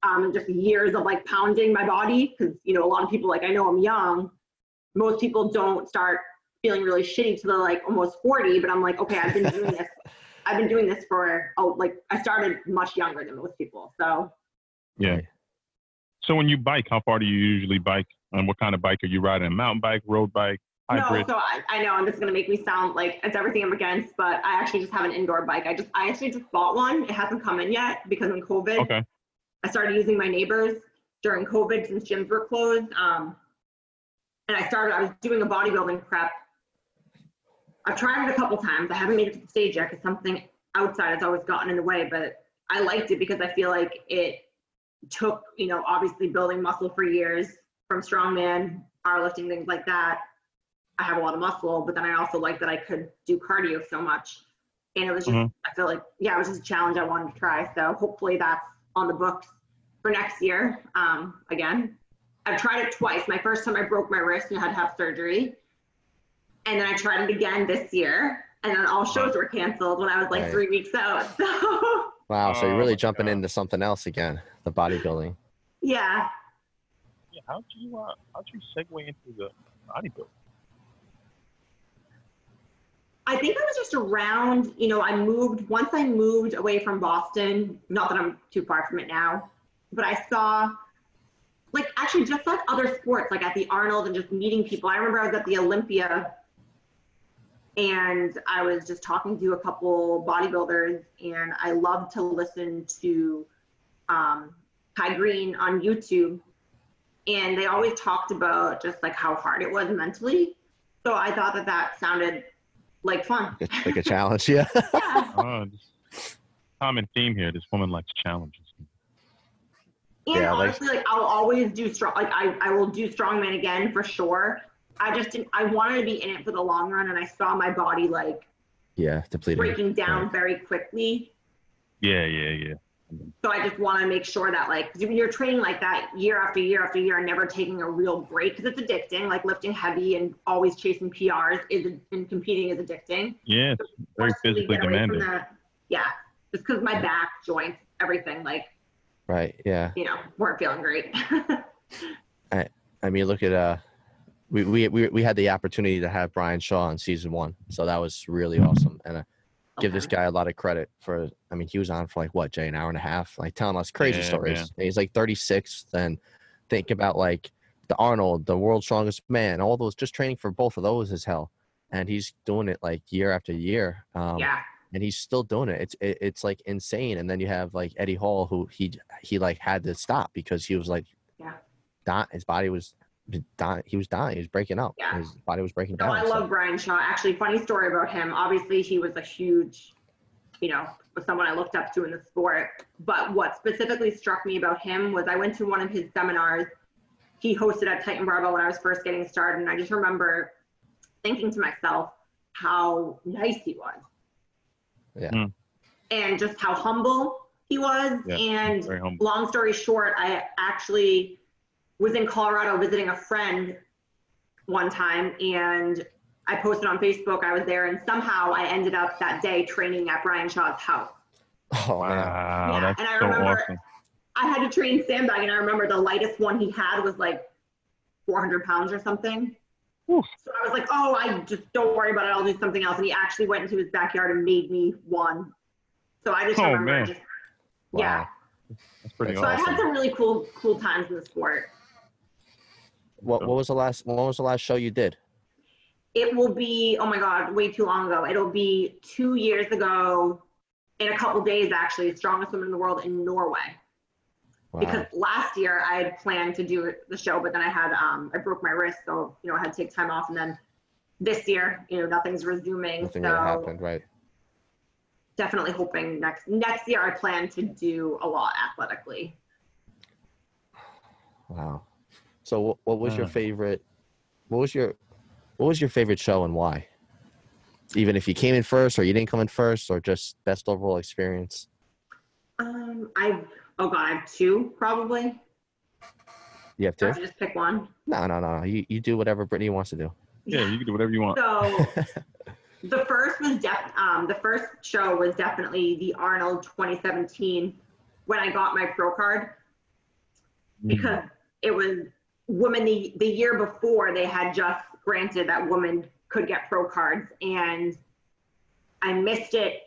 um, and just years of like pounding my body. Cause you know, a lot of people like I know I'm young. Most people don't start feeling really shitty till they're like almost 40, but I'm like, okay, I've been doing this I've been doing this for oh like I started much younger than most people. So yeah. So when you bike, how far do you usually bike? And what kind of bike are you riding? Mountain bike, road bike, hybrid? no, so I, I know I'm just gonna make me sound like it's everything I'm against, but I actually just have an indoor bike. I just I actually just bought one. It hasn't come in yet because in COVID okay. I started using my neighbors during COVID since gyms were closed. Um, and I started I was doing a bodybuilding prep. I've tried it a couple times. I haven't made it to the stage yet because something outside has always gotten in the way, but I liked it because I feel like it took, you know, obviously building muscle for years from strongman, powerlifting, things like that. I have a lot of muscle, but then I also like that I could do cardio so much. And it was just, Mhm. I feel like, yeah, it was just a challenge I wanted to try. So hopefully that's on the books for next year. Um, again, I've tried it twice. My first time I broke my wrist and had to have surgery. And then I tried it again this year. And then all shows were canceled when I was like Right. three weeks out. So Wow. So you're Oh really my jumping God. into something else again, the bodybuilding. yeah. Yeah, how'd you uh, how'd you segue into the bodybuilding? I think I was just around, you know, I moved, once I moved away from Boston, not that I'm too far from it now, but I saw, like, actually just like other sports, like at the Arnold and just meeting people. I remember I was at the Olympia and I was just talking to a couple bodybuilders and I love to listen to um, Kai Greene on YouTube. And they always talked about just like how hard it was mentally. So I thought that that sounded like fun. It's like a challenge. Yeah. Yeah. Oh, common theme here. This woman likes challenges. And Yeah, like- honestly, like I'll always do strong. Like I, I will do strongman again for sure. I just didn't. I wanted to be in it for the long run, and I saw my body like yeah. Depleted. breaking down Right. very quickly. Yeah, yeah, yeah. So I just want to make sure that like when you're training like that year after year after year, and never taking a real break because it's addicting. Like lifting heavy and always chasing PRs is and competing is addicting. Yeah, it's very physically get away from demanding. that. Yeah, just because my back, joints, everything, like Right. Yeah. you know, weren't feeling great. I mean, look at uh, we, we we we had the opportunity to have Brian Shaw in season one, so that was really awesome. And uh, give this guy a lot of credit for. I mean, he was on for like what, Jay, an hour and a half, like telling us crazy Yeah, stories. man. And he's like 36, and think about like the Arnold, the world's strongest man, all those just training for both of those is hell, and he's doing it like year after year. Um, yeah. and he's still doing it. It's it, it's like insane. And then you have like Eddie Hall, who he he like had to stop because he was like, Yeah. die, his body was dying. He was dying. He was breaking up. Yeah. His body was breaking No, down. I so- love Brian Shaw. Actually, funny story about him. Obviously, he was a huge, you know, someone I looked up to in the sport. But what specifically struck me about him was I went to one of his seminars he hosted at Titan Barbell when I was first getting started, and I just remember thinking to myself how nice he was. Yeah. Mm. And just how humble he was. Yeah, And long story short, I actually was in Colorado visiting a friend one time and I posted on Facebook I was there and somehow I ended up that day training at Brian Shaw's house. Oh. Wow, Yeah, that's and I so remember- awesome. I had to train sandbag, and I remember the lightest one he had was like 400 pounds or something. Oof. So I was like, oh, I just don't worry about it. I'll do something else. And he actually went into his backyard and made me one. So I just Oh, remember man. just Wow. yeah. That's pretty That's So I've had some really cool cool times in the sport. What what was the last when was the last show you did? It will be oh my god, way too long ago. It'll be two years ago, in a couple days actually. Strongest woman in the world in Norway. Wow. because last year I had planned to do the show, but then I had um I broke my wrist, so you know I had to take time off, and then this year you know nothing's resuming, Nothing so really happened, right? definitely hoping next next year I plan to do a lot athletically. Wow. So what, what was your Uh. favorite what was your what was your favorite show and why? Even if you came in first or you didn't come in first or just best overall experience. Um, I oh god, I have two probably. You have I to? have just pick one. No, no, no. You you do whatever Brittany wants to do. Yeah, you can do whatever you want. So the first was def- um, the first show was definitely the Arnold 2017 when I got my pro card. because it was women the, the year before they had just granted that woman could get pro cards. And i missed it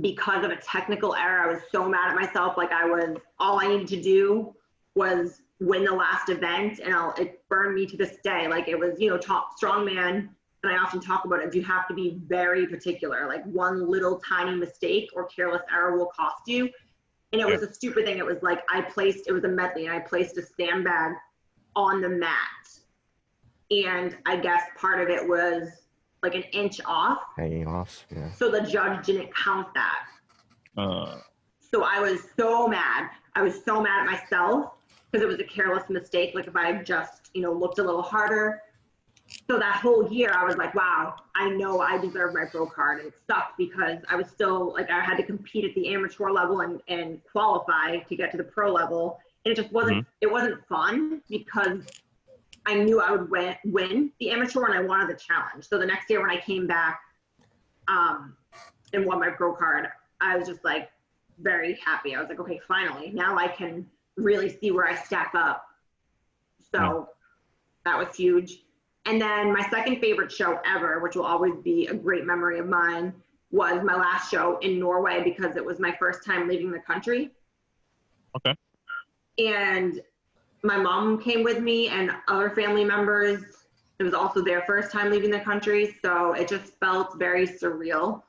because of a technical error. I was so mad at myself. Like i was all i needed to do was win the last event and I'll, it burned me to this day. Like it was you know top strongman and i often talk about it. You have to be very particular. Like one little tiny mistake or careless error will cost you. And it was a stupid thing. It was like I placed it was a medley and I placed a sandbag on the mat. And I guess part of it was like an inch off. Hanging off. Yeah. So the judge didn't count that. Uh, So I was so mad. I was so mad at myself because it was a careless mistake. Like if I had just, you know, looked a little harder. So that whole year I was like, wow, I know I deserve my pro card. And it sucked because I was still like I had to compete at the amateur level and, and qualify to get to the pro level. And it just wasn't it wasn't fun because I knew I would win win the amateur and I wanted the challenge. So the next year when I came back um, and won my pro card, I was just like very happy. I was like, okay, finally, now I can really see where I stack up. So that was huge. And then my second favorite show ever, which will always be a great memory of mine, was my last show in Norway because it was my first time leaving the country. Okay. And my mom came with me and other family members. It was also their first time leaving the country, so it just felt very surreal.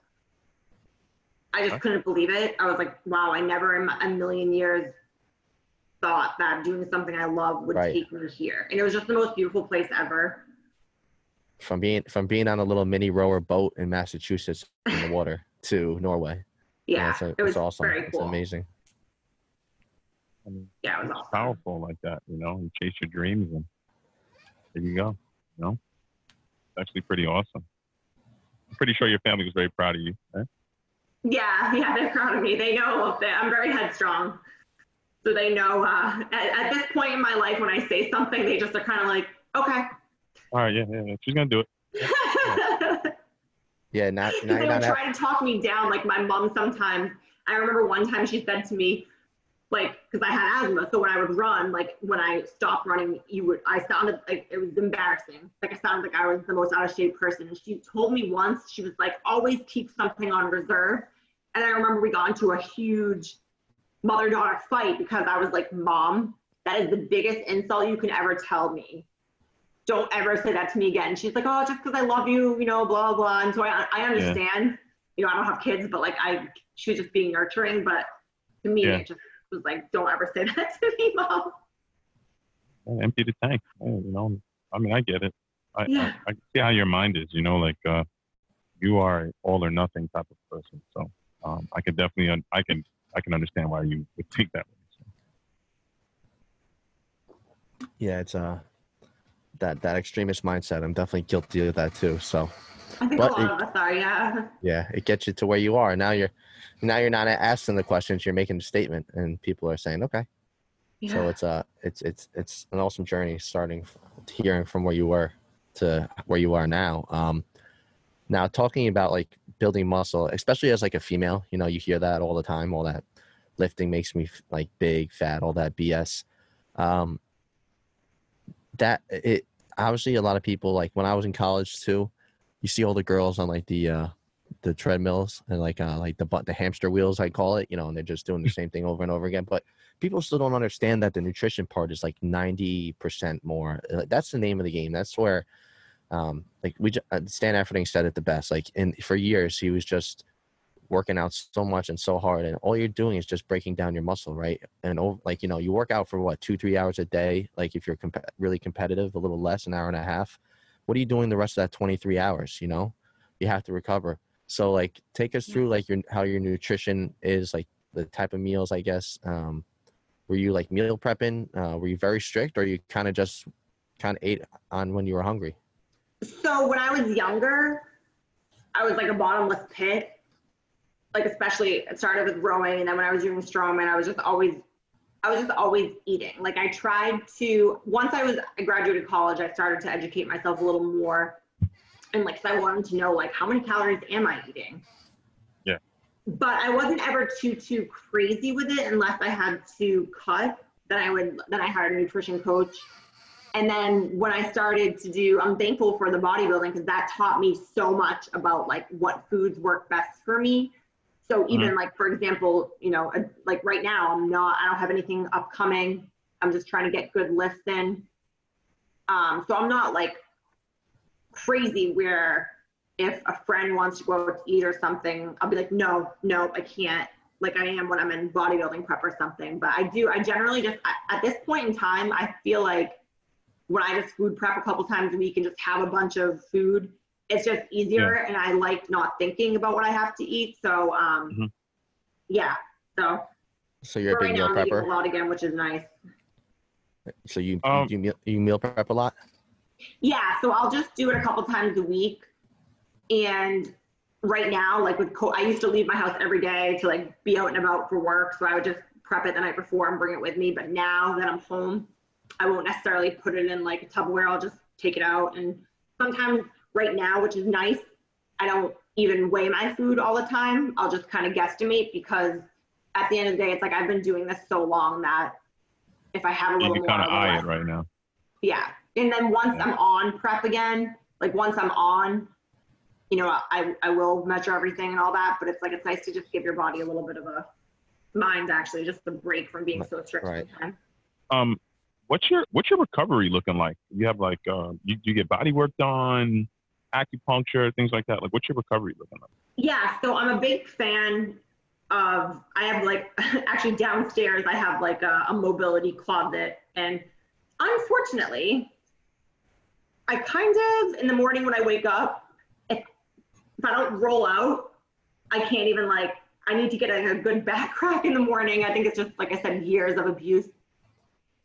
I just Okay. couldn't believe it. I was like, wow, I never in a million years thought that doing something I love would Right. take me here. And it was just the most beautiful place ever. From being from being on a little mini rower boat in Massachusetts in the water to Norway. Yeah, it's, a- it was it's awesome. very It's amazing. I mean, Yeah, it was it's awesome. powerful like that, you know. You chase your dreams, and there you go. You know, it's actually pretty awesome. I'm pretty sure your family was very proud of you. Right? Yeah, yeah, they're proud of me. They know that I'm very headstrong. So they know uh, at, at this point in my life, when I say something, they just are kind of like, okay. All right, yeah, yeah, yeah. She's gonna do it. Yeah, not they now you're not try to talk me down. Like my mom sometimes, I remember one time she said to me, like, because I had asthma, so when I would run, like when I stopped running, you would, I sounded like it was embarrassing. Like I sounded like I was the most out of shape person. And she told me once, she was like, always keep something on reserve. And I remember we got into a huge mother daughter fight because I was like, Mom, that is the biggest insult you can ever tell me. Don't ever say that to me again. She's like, Oh, just because I love you, you know, blah, blah. And so I, I understand, you know, I don't have kids, but like I, she was just being nurturing. But to me, Yeah. it just was like, Don't ever say that to me, Mom. Yeah, empty the tank. Yeah, you know, I mean, I get it. I, Yeah. I, I see how your mind is. You know, like uh, you are all or nothing type of person. So um, I can definitely, un- I can, I can understand why you would think that way. So, yeah, it's uh that that extremist mindset. I'm definitely guilty of that too. So I think But a lot it- of us are, yeah. yeah, it gets you to where you are. Now you're now you're not asking the questions, you're making a statement and people are saying, Okay. yeah. So it's uh it's it's it's an awesome journey starting hearing from where you were to where you are now. Um now talking about like building muscle, especially as like a female. You know, you hear that all the time. All that lifting makes me like big, fat, all that BS. Um, that it obviously a lot of people like when I was in college too. You see all the girls on like the uh, the treadmills and like uh, like the the hamster wheels I call it. You know, and they're just doing the same thing over and over again. But people still don't understand that the nutrition part is like ninety percent more. Uh, That's the name of the game. That's where um, like we uh, Stan Efferding said it the best. Like in for years he was just working out so much and so hard, and all you're doing is just breaking down your muscle, right? And over, like you know, you work out for what two three hours a day. Like if you're comp- really competitive, a little less, an hour and a half. What are you doing the rest of that 23 hours? You know, you have to recover. So like, take us through like your how your nutrition is, like the type of meals, I guess. Um, were you like meal prepping? Uh, were you very strict, or you kind of just kind of ate on when you were hungry? So when I was younger, I was like a bottomless pit. Like especially it started with rowing, and then when I was doing strongman, I was just always, I was just always eating. Like I tried to. Once I was I graduated college, I started to educate myself a little more, and like 'cause I wanted to know like how many calories am I eating. Yeah. But I wasn't ever too too crazy with it unless I had to cut. Then I would. Then I hired a nutrition coach and then when I started to do, I'm thankful for the bodybuilding because that taught me so much about like what foods work best for me. So even like for example, you know, like right now I'm not, I don't have anything upcoming. I'm just trying to get good lifts in. Um, so I'm not like crazy where if a friend wants to go out to eat or something, I'll be like, no, no, I can't. Like I am when I'm in bodybuilding prep or something. But I do, I generally just I- at this point in time, I feel like when I just food prep a couple times a week and just have a bunch of food, it's just easier and I like not thinking about what I have to eat. So um Mhm. yeah. So So you're a right big now meal I'm a lot again, which is nice. So you Um, you, meal, you meal prep a lot. Yeah, so I'll just do it a couple times a week. And right now, like with co- I used to leave my house every day to like be out and about for work, so I would just prep it the night before and bring it with me. But now that I'm home, I won't necessarily put it in like a Tupperware. I'll just take it out. And sometimes right now, which is nice, I don't even weigh my food all the time. I'll just kind of guesstimate because at the end of the day, it's like I've been doing this so long that if I have a You little can more, kind of eye it right now. Yeah. And then once I'm on prep again, like once I'm on, you know, I, I will measure everything and all that, but it's like it's nice to just give your body a little bit of a mind actually, just a break from being so strict. Right. Um, what's your what's your recovery looking like? You have like uh, you you get body work done, acupuncture, things like that. Like, what's your recovery looking like? Yeah, so I'm a big fan of I have like actually downstairs I have like a, a mobility closet and unfortunately I kind of in the morning when I wake up if if I don't roll out I can't even like I need to get a, a good back crack in the morning. I think it's just like I said years of abuse.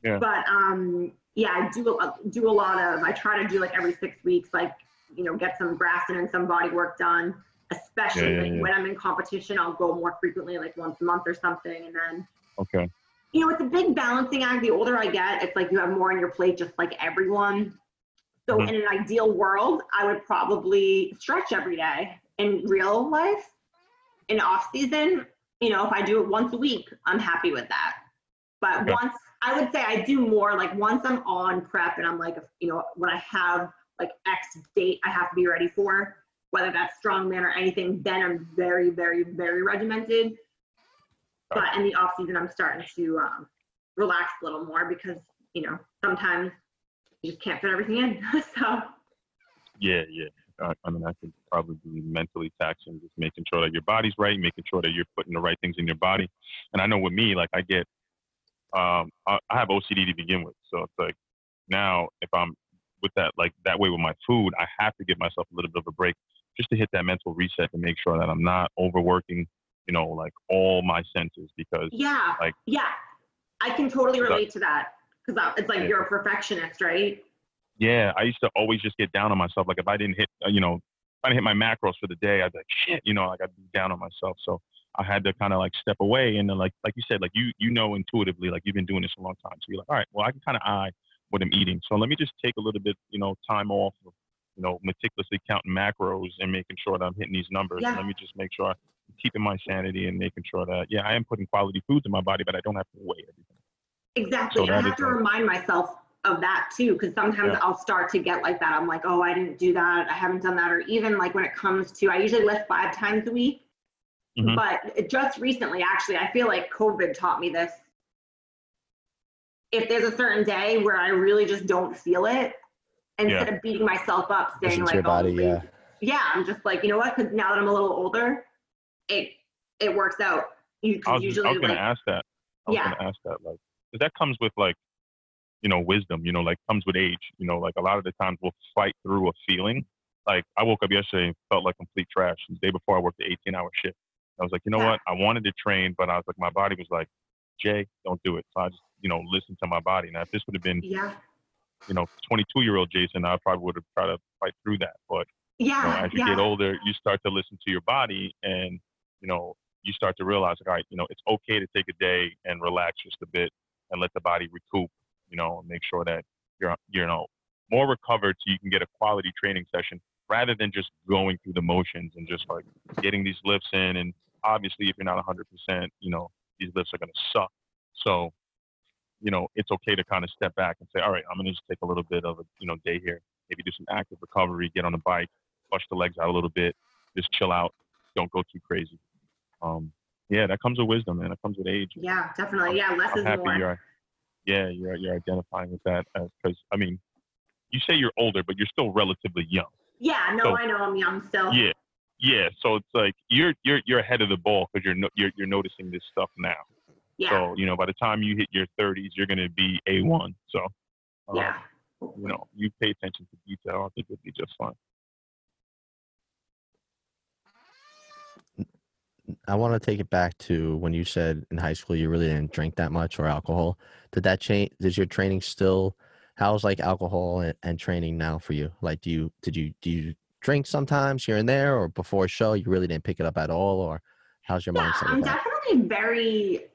Yeah. But um yeah, I do a, do a lot of I try to do like every 6 weeks like you know get some Graston and some body work done especially Yeah, yeah, yeah. when I'm in competition, I'll go more frequently, like once a month or something. And then, Okay. you know, it's a big balancing act. The older I get, it's like you have more on your plate, just like everyone. So Mhm. in an ideal world, I would probably stretch every day. In real life, in off season, you know, if I do it once a week, I'm happy with that. But Okay. once I would say I do more like once I'm on prep and I'm like, you know, when I have like X date I have to be ready for, whether that's strongman or anything, then I'm very, very, very regimented. But in the off season, I'm starting to um, relax a little more because you know sometimes you just can't fit everything in. so Yeah, yeah. I, I mean, I could probably be mentally taxing, just making sure that your body's right, making sure that you're putting the right things in your body. And I know with me, like I get, um, I, I have OCD to begin with, so it's like now if I'm with that, like that way with my food, I have to give myself a little bit of a break just to hit that mental reset to make sure that I'm not overworking, you know, like all my senses because yeah, Like- yeah, I can totally relate to that because it's like Yeah. you're a perfectionist, right? Yeah, I used to always just get down on myself. Like if I didn't hit, uh, you know, if I didn't hit my macros for the day, I'd be like, shit, you know, like I'd be down on myself. So I had to kind of like step away and then like like you said, like you you know intuitively, like you've been doing this a long time. So you're like, all right, well I can kind of eye what I'm eating. So let me just take a little bit, you know, time off of you know, meticulously counting macros and making sure that I'm hitting these numbers. Yeah. Let me just make sure I'm keeping my sanity and making sure that yeah, I am putting quality foods in my body, but I don't have to weigh everything. Exactly. So and I have to remind myself of that too, because sometimes Yeah. I'll start to get like that. I'm like, oh, I didn't do that. I haven't done that. Or even like when it comes to, I usually lift five times a week. Mhm. But just recently, actually, I feel like COVID taught me this. If there's a certain day where I really just don't feel it, instead of beating myself up, saying Listen like, your body, oh, yeah. yeah, I'm just like, you know what? Because now that I'm a little older, it it works out. You I was, usually I was gonna like, ask that. I was Yeah. gonna ask that, like, that comes with like, you know, wisdom. You know, like comes with age. You know, like a lot of the times we'll fight through a feeling. Like I woke up yesterday and felt like complete trash. The day before I worked the 18-hour shift. I was like, you know Yeah. what? I wanted to train, but I was like, my body was like, Jay, don't do it. So I just, you know, listened to my body. Now, if this would have been, yeah, you know, 22-year-old Jason, I probably would have tried to fight through that. But you know, yeah, as you yeah. get older, you start to listen to your body and, you know, you start to realize, like, all right, you know, it's okay to take a day and relax just a bit and let the body recoup, you know, make sure that you're, you know, more recovered so you can get a quality training session rather than just going through the motions and just like getting these lifts in. And obviously, if you're not 100%, you know, these lifts are going to suck. So, you know, it's okay to kind of step back and say, all right, I'm going to just take a little bit of a, you know, day here, maybe do some active recovery, get on the bike, push the legs out a little bit, just chill out, don't go too crazy. Um, yeah, that comes with wisdom, man. It comes with age. Yeah, definitely. Yeah, less I'm is happy more. you're, yeah, you're you're identifying with that because I mean, you say you're older, but you're still relatively young. Yeah, no, So- I know I'm young still. Yeah, yeah. So it's like you're you're you're ahead of the ball because you're no, you're you're noticing this stuff now. Yeah, So you know, by the time you hit your 30s, you're gonna be a one. So uh, yeah. you know, you pay attention to detail. I think it'll be just fine. I want to take it back to when you said in high school you really didn't drink that much or alcohol. Did that change? Does your training still? How's like alcohol and, and training now for you? Like, do you did you do you drink sometimes here and there, or before a show you really didn't pick it up at all, or how's your Yeah, mindset? I'm definitely very.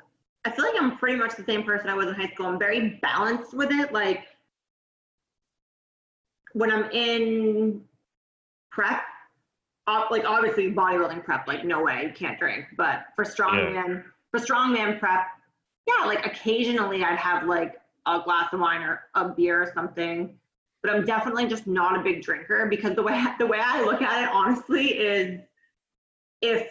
I feel like I'm pretty much the same person I was in high school. I'm very balanced with it. Like when I'm in prep, like obviously bodybuilding prep, like no way you can't drink. But for strongman, for strongman prep, yeah, like occasionally I'd have like a glass of wine or a beer or something. But I'm definitely just not a big drinker because the way the way I look at it honestly is if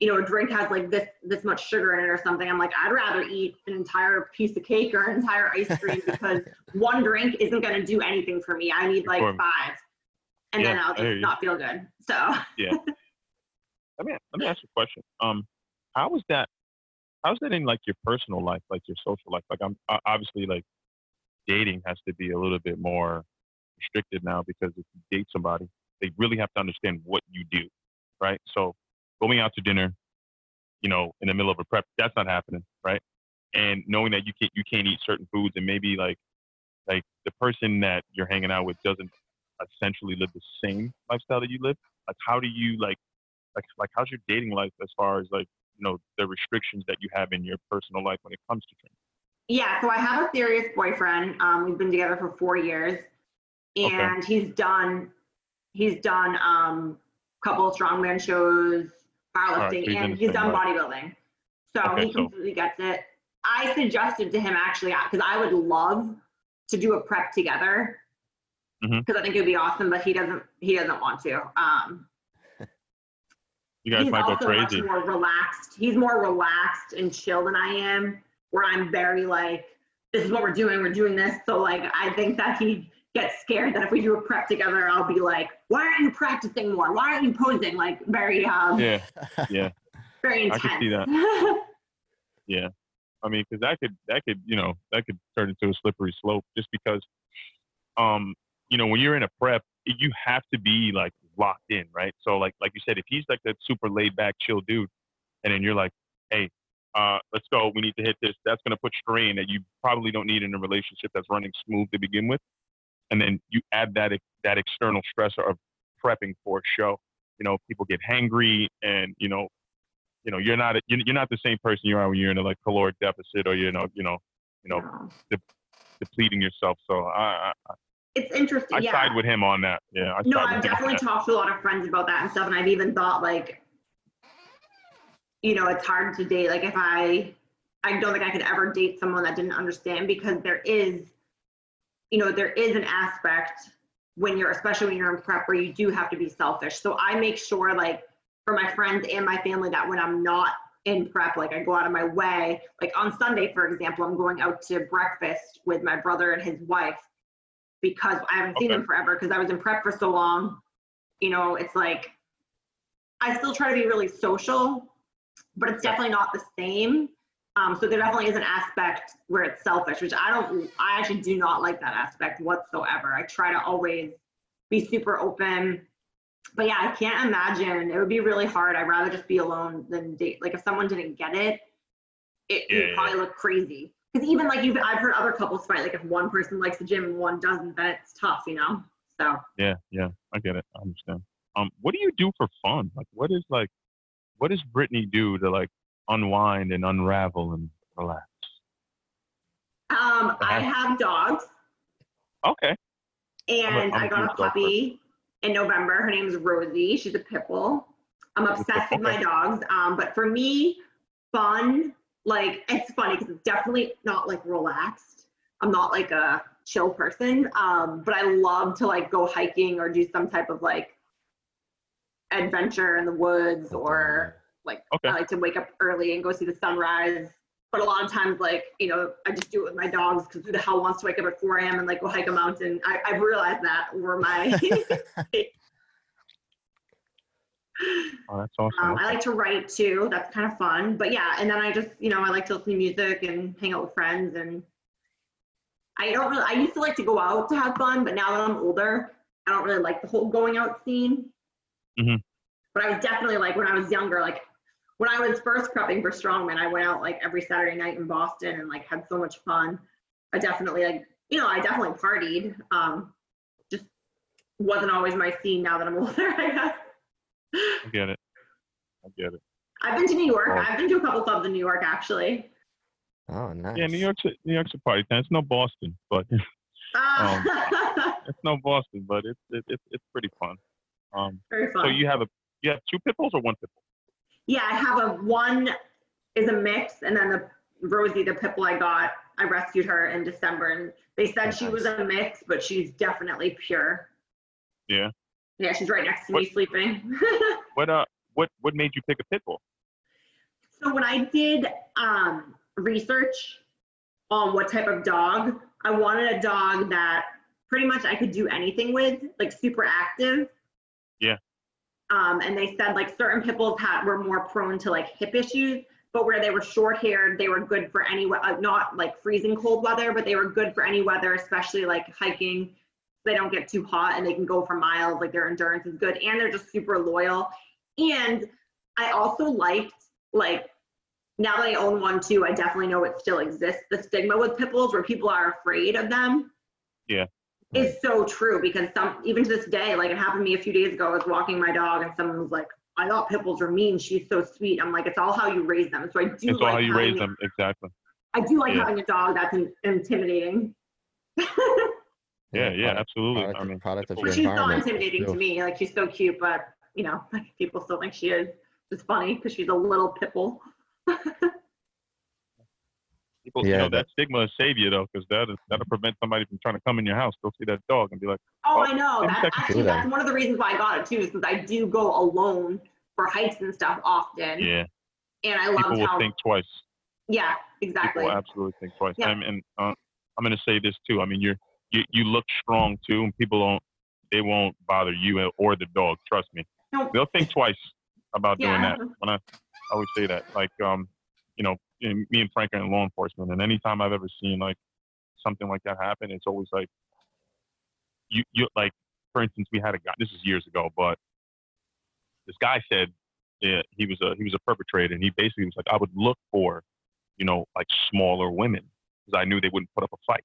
you know a drink has like this this much sugar in it or something i'm like i'd rather eat an entire piece of cake or an entire ice cream because one drink isn't going to do anything for me i need like five and then i'll just not feel good so yeah. Let me let me ask you a question. Um, how was that? How's that in like your personal life, like your social life? Like I'm obviously like dating has to be a little bit more restricted now because if you date somebody, they really have to understand what you do, right? So going out to dinner, you know, in the middle of a prep, that's not happening, right? And knowing that you can't you can't eat certain foods and maybe like like the person that you're hanging out with doesn't essentially live the same lifestyle that you live. Like how do you like like like how's your dating life as far as like you know the restrictions that you have in your personal life when it comes to training? yeah so i have a serious boyfriend um, we've been together for four years Okay. and he's done he's done um couple of strongman shows right, powerlifting so he's and he's done bodybuilding so Okay, he so- completely gets it i suggested to him actually because i would love to do a prep together Mhm. because i think it would be awesome but he doesn't he doesn't want to um You guys might go also crazy. much more relaxed he's more relaxed and chill than i am where i'm very like this is what we're doing we're doing this so like i think that he gets scared that if we do a prep together i'll be like why aren't you practicing more why aren't you posing like very um Yeah, yeah, very I intense can see that. yeah. I mean, because that could that could you know that could turn into a slippery slope just because, um, you know, when you're in a prep, you have to be like locked in, right? So like like you said, if he's like that super laid back, chill dude, and then you're like, hey, uh, let's go, we need to hit this. That's gonna put strain that you probably don't need in a relationship that's running smooth to begin with, and then you add that that external stressor of prepping for a show. You know, people get hangry, and you know, you know, you're not a, you're not the same person you are when you're in a like caloric deficit or you know, you know, you know, No. depleting yourself. So I, I it's interesting. I yeah. side with him on that. Yeah. I no, I've with him on definitely talked to a lot of friends about that and stuff, and I've even thought like, you know, it's hard to date. Like if I, I don't think I could ever date someone that didn't understand because there is, you know, there is an aspect when you're, especially when you're in prep, where you do have to be selfish. So I make sure, like, for my friends and my family, that when I'm not in prep, like I go out of my way. Like on Sunday, for example, I'm going out to breakfast with my brother and his wife because I haven't seen Okay. them forever because I was in prep for so long. You know, it's like I still try to be really social, but it's definitely not the same. Um, so there definitely is an aspect where it's selfish, which I don't, I actually do not like that aspect whatsoever. I try to always be super open. But yeah, I can't imagine. It would be really hard. I'd rather just be alone than date. Like if someone didn't get it, it Yeah, would yeah, probably look crazy. Because even like you've, I've heard other couples fight. Like if one person likes the gym and one doesn't, then it's tough, you know. So Yeah, yeah, I get it. I understand. Um, what do you do for fun? Like, what is like, what does Brittany do to like unwind and unravel and relax? um, I have dogs. Okay. And I'm a I got a puppy in November. Her name's Rosie. She's a pit bull. I'm obsessed with my dogs. Um, but for me, fun, like it's funny because it's definitely not like relaxed. I'm not like a chill person. Um, but I love to like go hiking or do some type of like adventure in the woods or like Okay. I like to wake up early and go see the sunrise. But a lot of times, like, you know, I just do it with my dogs because who the hell wants to wake up at 4 a.m. and like go hike a mountain? I, I've realized that over my. Oh, that's awesome. um, I like to write too. That's kind of fun. But yeah, and then I just, you know, I like to listen to music and hang out with friends. And I don't really, I used to like to go out to have fun, but now that I'm older, I don't really like the whole going out scene. Mhm. But I was definitely like when I was younger, like when I was first prepping for Strongman, I went out like every Saturday night in Boston and like had so much fun. I definitely like, you know, I definitely partied. Um, just wasn't always my scene now that I'm older, I guess. I get it. I get it. I've been to New York. Oh. I've been to a couple clubs in New York actually. Oh, nice. Yeah, New York's a, New York's a party town. It's no Boston, but Uh, it's no Boston, but it's it, it's it's pretty fun. Um, very fun. so you have a you have two pit bulls or one pit bull? yeah, I have a one is a mix, and then the Rosie, the pit bull I got, I rescued her in December, and they said she was a mix, but she's definitely pure. Yeah. Yeah, she's right next to me sleeping. What uh what what made you pick a pit bull? so when I did um, research on what type of dog, I wanted a dog that pretty much I could do anything with, like super active. Yeah. Um, and they said like certain pit bulls had were more prone to like hip issues, but where they were short haired, they were good for any uh, not like freezing cold weather, but they were good for any weather, especially like hiking. They don't get too hot and they can go for miles. Like their endurance is good, and they're just super loyal. And I also liked like now that I own one too, I definitely know it still exists. The stigma with pit bulls where people are afraid of them. Yeah. Is so true because some even to this day, like it happened to me a few days ago. I was walking my dog and someone was like, I thought pit bulls were mean. She's so sweet. I'm like, it's all how you raise them. So I do It's all how you raise them, exactly. I do like Yeah. having a dog that's in, intimidating. Yeah, yeah, product- absolutely. Product, I mean, product of But your But she's not environment. intimidating to me. Like she's so cute, but you know, people still think she is. It's funny because she's a little pit bull. people, you know, that- that stigma will save you though, because that is that'll prevent somebody from trying to come in your house, go see that dog, and be like, Oh, Oh, I know. That, check into actually, that. that's one of the reasons why I got it too, is because I do go alone for hikes and stuff often, yeah, and I people love will how. think twice. yeah, exactly. People absolutely think twice. Yeah. And, and uh, I'm going to say this too. I mean, you're you you look strong too, and people don't they won't bother you or the dog. Trust me, Nope. they'll think twice about doing Yeah. that. When I, I always say that, like um, you know, you know, me and Frank are in law enforcement, and anytime I've ever seen like something like that happen, it's always like you you like for instance, we had a guy. This is years ago, but this guy said yeah, he was a he was a perpetrator, and he basically was like, I would look for, you know, like smaller women because I knew they wouldn't put up a fight.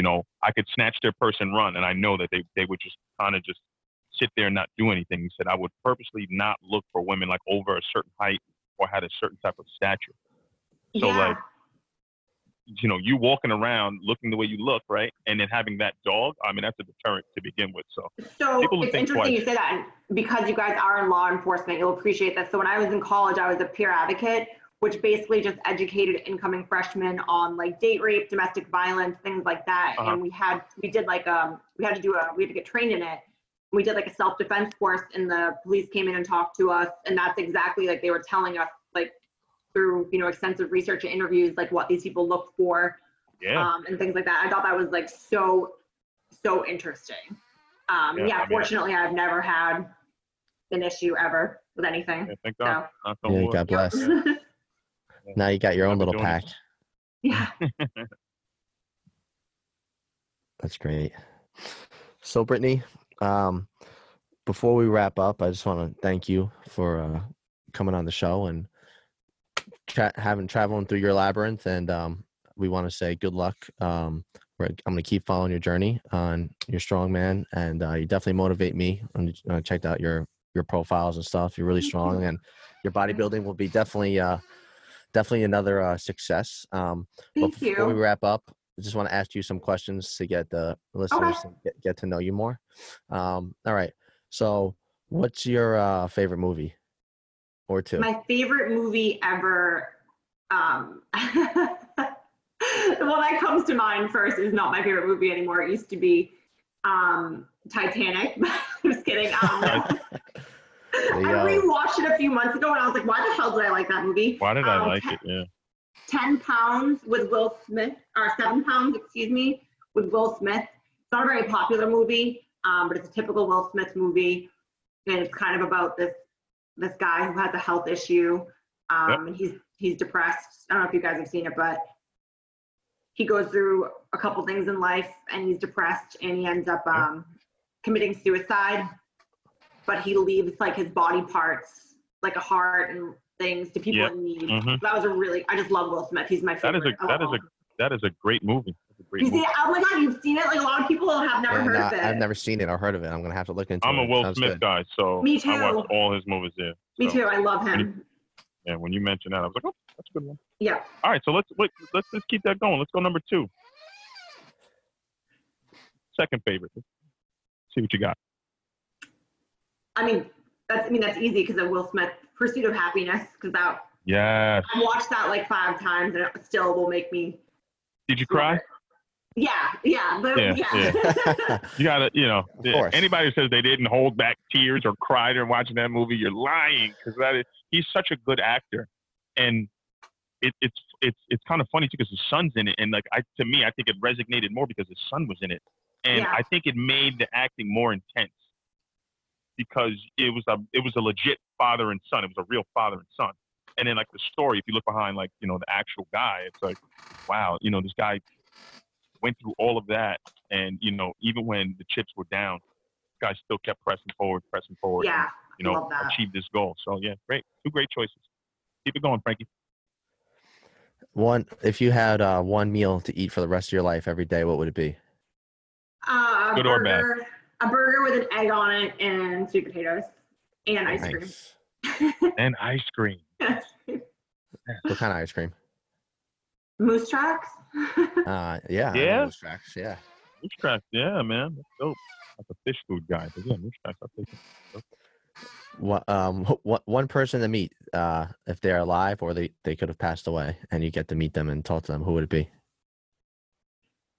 You know, I could snatch their purse and run, and I know that they they would just kind of just sit there and not do anything. He said I would purposely not look for women like over a certain height or had a certain type of stature. So yeah. like you know, you walking around looking the way you look, right, and then having that dog. I mean, that's a deterrent to begin with. So So People it's think interesting twice. you say that and because you guys are in law enforcement, you'll appreciate this. So when I was in college, I was a peer advocate, which basically just educated incoming freshmen on like date rape, domestic violence, things like that. Uh-huh. And we had we did like um we had to do a we had to get trained in it. We did like a self defense course, and the police came in and talked to us, and that's exactly like they were telling us like through you know extensive research and interviews like what these people look for yeah, um, and things like that. I thought that was like so, so interesting. Um, Yeah, yeah, I mean- fortunately, I've never had an issue ever with anything. yeah, thank God. So, Yeah. God bless. Now you got your own little pack. yeah. That's great. So, Brittany, um, before we wrap up, I just want to thank you for uh, coming on the show and tra- having traveling through your labyrinth. And um, we want to say good luck. Um, we're, I'm going to keep following your journey on your strong man, and uh, you definitely motivate me. I'm- I checked out your your profiles and stuff. You're really strong, and your bodybuilding will be definitely uh, definitely another uh, success. Um, Thank before we wrap up, I just want to ask you some questions to get the listeners to get, get to know you more. Um, all right. So, what's your uh, favorite movie or two? My favorite movie ever. Um, the one that comes to mind first is not my favorite movie anymore. It used to be um, Titanic. I'm just kidding. Um, I rewatched it a few months ago and I was like, why the hell did I like that movie? Why did I Um, like it? Yeah. 10 pounds with Will Smith, or seven pounds, excuse me, with Will Smith. It's not a very popular movie, um, but it's a typical Will Smith movie. And it's kind of about this this guy who has a health issue. Um, Yep. and he's he's depressed. I don't know if you guys have seen it, but he goes through a couple things in life and he's depressed and he ends up um, committing suicide. But he leaves like his body parts, like a heart and things to people Yep. in need. Mhm. That was a really I just love Will Smith. He's my That is favorite. a that is of a that is a great movie. That's a great you see movie. it? Oh my god, you've seen it? Like a lot of people have never Yeah, heard no, of it. I've never seen it or heard of it. I'm gonna have to look into it. I'm a Will Sounds Smith good. guy, so Me I watch too. all his movies there. Me too. I love Any- him. Yeah, when you mentioned that, I was like, oh, that's a good one. Yeah. All right, so let's wait, let's let's keep that going. Let's go number two. Second favorite. Let's see what you got. I mean, that's I mean that's easy because of Will Smith Pursuit of Happiness because that yeah I watched that like five times and it still will make me. Did you cry? Yeah, yeah, but Yeah, yeah. You gotta, you know, Of course. anybody who says they didn't hold back tears or cried or watching that movie, you're lying because that is he's such a good actor, and it, it's it's it's kind of funny too because his son's in it, and like I to me, I think it resonated more because his son was in it, and Yeah. I think it made the acting more intense because it was a it was a legit father and son. It was a real father and son, and then like the story, if you look behind like you know the actual guy, it's like wow, you know this guy went through all of that, and you know even when the chips were down, this guy still kept pressing forward, pressing forward. and, yeah, you know, love that. achieve this goal. So yeah, great, two great choices. Keep it going, Frankie. One, if you had uh, one meal to eat for the rest of your life every day, what would it be? Uh, a Good or bad? Burger, a burger with an egg on it and sweet potatoes and ice cream. And ice cream. What kind of ice cream? Moose tracks. Uh, yeah. I Yeah? those tracks, Yeah. Moose tracks, yeah, man, that's dope. Like a fish food guy, but yeah, moose tracks, I'll take it. What, um, what, one person to meet, uh, if they're alive or they, they could have passed away, and you get to meet them and talk to them, who would it be?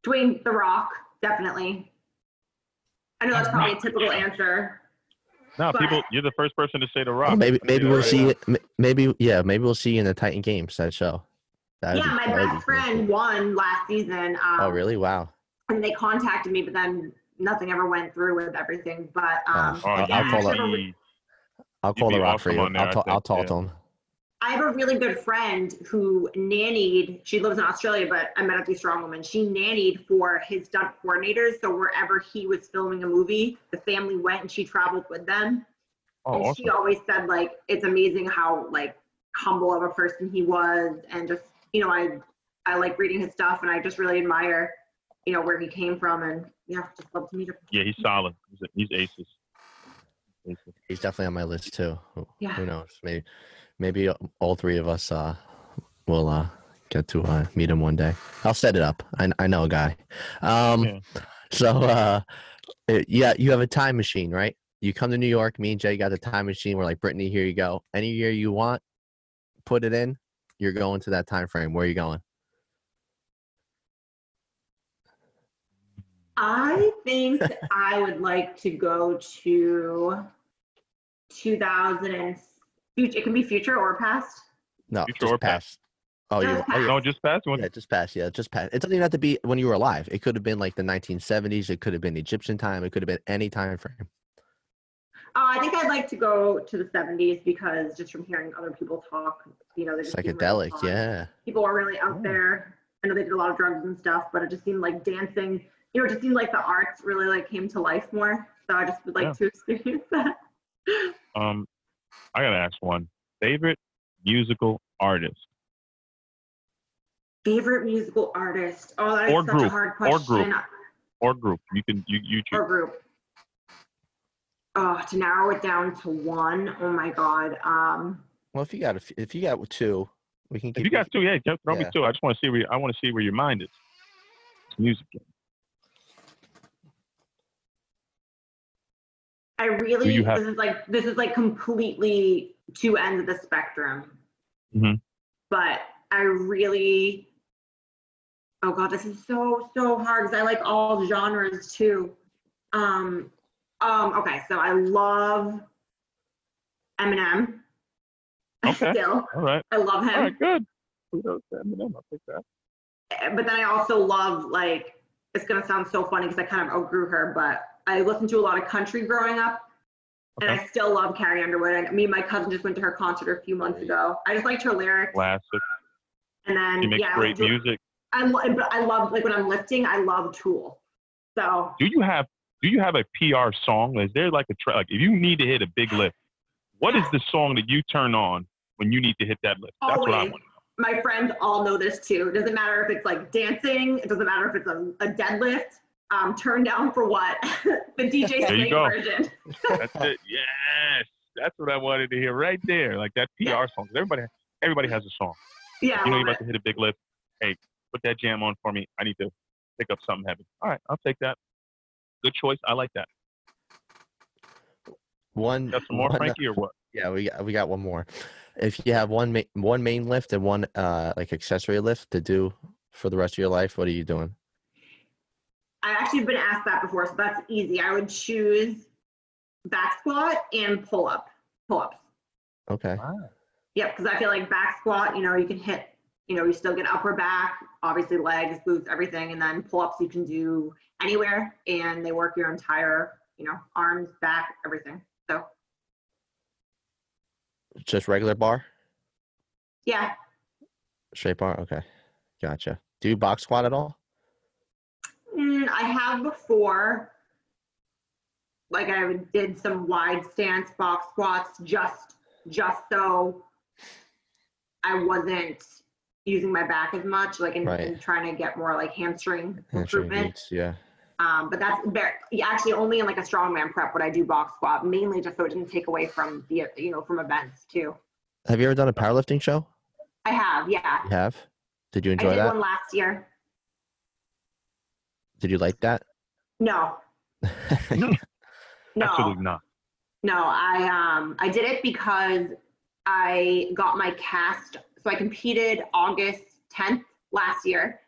Dwayne the Rock, definitely. I know that's probably a typical answer. No, But- people, you're the first person to say the rock. Well, maybe maybe we'll right see now. Maybe yeah, maybe we'll see you in the Titan Games that show. That'd yeah, be- my that would be best friend cool. won last season. Um, Oh really? Wow. And they contacted me, but then nothing ever went through with everything. But um, Oh, Oh, I'll- I'll call actually it- have a re- be- I'll call be the rock for awesome you. there, I'll I talk. I'll talk yeah. to him. I have a really good friend who nannied. She lives in Australia, but I met at the Strong Woman. She nannied for his stunt coordinators. So wherever he was filming a movie, the family went and she traveled with them. Oh, and awesome. she always said like it's amazing how like humble of a person he was, and just you know I I like reading his stuff, and I just really admire you know where he came from, and yeah, just love to meet him. Yeah, he's solid. He's, he's aces. Aces. He's definitely on my list too. Who, Yeah. who knows? Maybe maybe all three of us uh, will uh, get to uh, meet him one day. I'll set it up. I, I know a guy. Um, Yeah. So, uh, yeah, you have a time machine, right? You come to New York. Me and Jay got the time machine. We're like, Brittany, here you go. Any year you want, put it in. You're going to that time frame. Where are you going? I think I would like to go to 2000 and future. It can be future or past. No, Future just or past? pass. Oh, you. Just Oh, you No, just past. one. yeah, just past. Yeah, just pass. It doesn't even have to be when you were alive. It could have been like the 1970s. It could have been Egyptian time. It could have been any time frame. Uh, I think I'd like to go to the 70s because just from hearing other people talk, you know, they just seem really Psychedelic. Yeah. People are really out Oh. there. I know they did a lot of drugs and stuff, but it just seemed like dancing. You know, it just seemed like the arts really like came to life more. So I just would like Yeah. to experience that. Um, I gotta ask one. Favorite musical artist? Favorite musical artist? Oh, that is Or such a group, hard or question. group. or group. You can you you choose. Or group. Oh, to narrow it down to one. Oh my god. Um, Well, if you got a f if you got two, we can If you got two, yeah, just throw Yeah. me two. I just want to see where you, I want to see where your mind is. It's music. I really have- this is like this is like completely two ends of the spectrum. Mhm. But I really oh god, this is so so hard because I like all genres too. Um um okay, so I love Eminem. Okay. Still, All right. I love All him. right. Good. Kudos to Eminem. I'll take that. but then I also love like it's gonna sound so funny because I kind of outgrew her, but I listened to a lot of country growing up, and I still love Carrie Underwood. And me and my cousin just went to her concert a few months ago. I just liked her lyrics, Classic. and then She makes yeah, great I, music. I but I love like when I'm lifting, I love Tool. So Do you have Do you have a PR song? Is there like a track? Like if you need to hit a big lift, what is the song that you turn on when you need to hit that lift? That's what I Always. want. my friends all know this too. It doesn't matter if it's like dancing. It doesn't matter if it's a, a deadlift. Um, turn down for what? the DJ There you Snake go. version. That's it. Yes, that's what I wanted to hear right there. Like that PR Yeah. song. 'Cause Everybody, everybody has a song. Yeah, you know you're it. about to hit a big lift. Hey, put that jam on for me. I need to pick up something heavy. All right, I'll take that. Good choice. I like that. one. Got some more, one, Frankie, or what? Yeah, we got, we got one more. If you have one ma- one main lift and one uh like accessory lift to do for the rest of your life, what are you doing? I actually been asked that before, so that's easy. I would choose back squat and pull up, pull ups. Okay. Yep, because I feel like back squat, you know, you can hit, you know, you still get upper back, obviously legs, glutes, everything, and then pull ups you can do anywhere, and they work your entire, you know, arms, back, everything. So Just regular bar, yeah, straight bar. Okay, gotcha. Do you box squat at all? I have before. Like I did some wide stance box squats just just so I wasn't using my back as much, like in, in Right. trying to get more like hamstring Hamstring improvement. Yeah. Um, but that's very, actually only in like a strongman prep would I do box squat, mainly just so it didn't take away from the you know from events too. Have you ever done a powerlifting show? I have, yeah. You have. Did you I enjoy did that? one last year. Did you like that? No, no. Absolutely not. No, I um I did it because I got my cast. So I competed August 10th last year.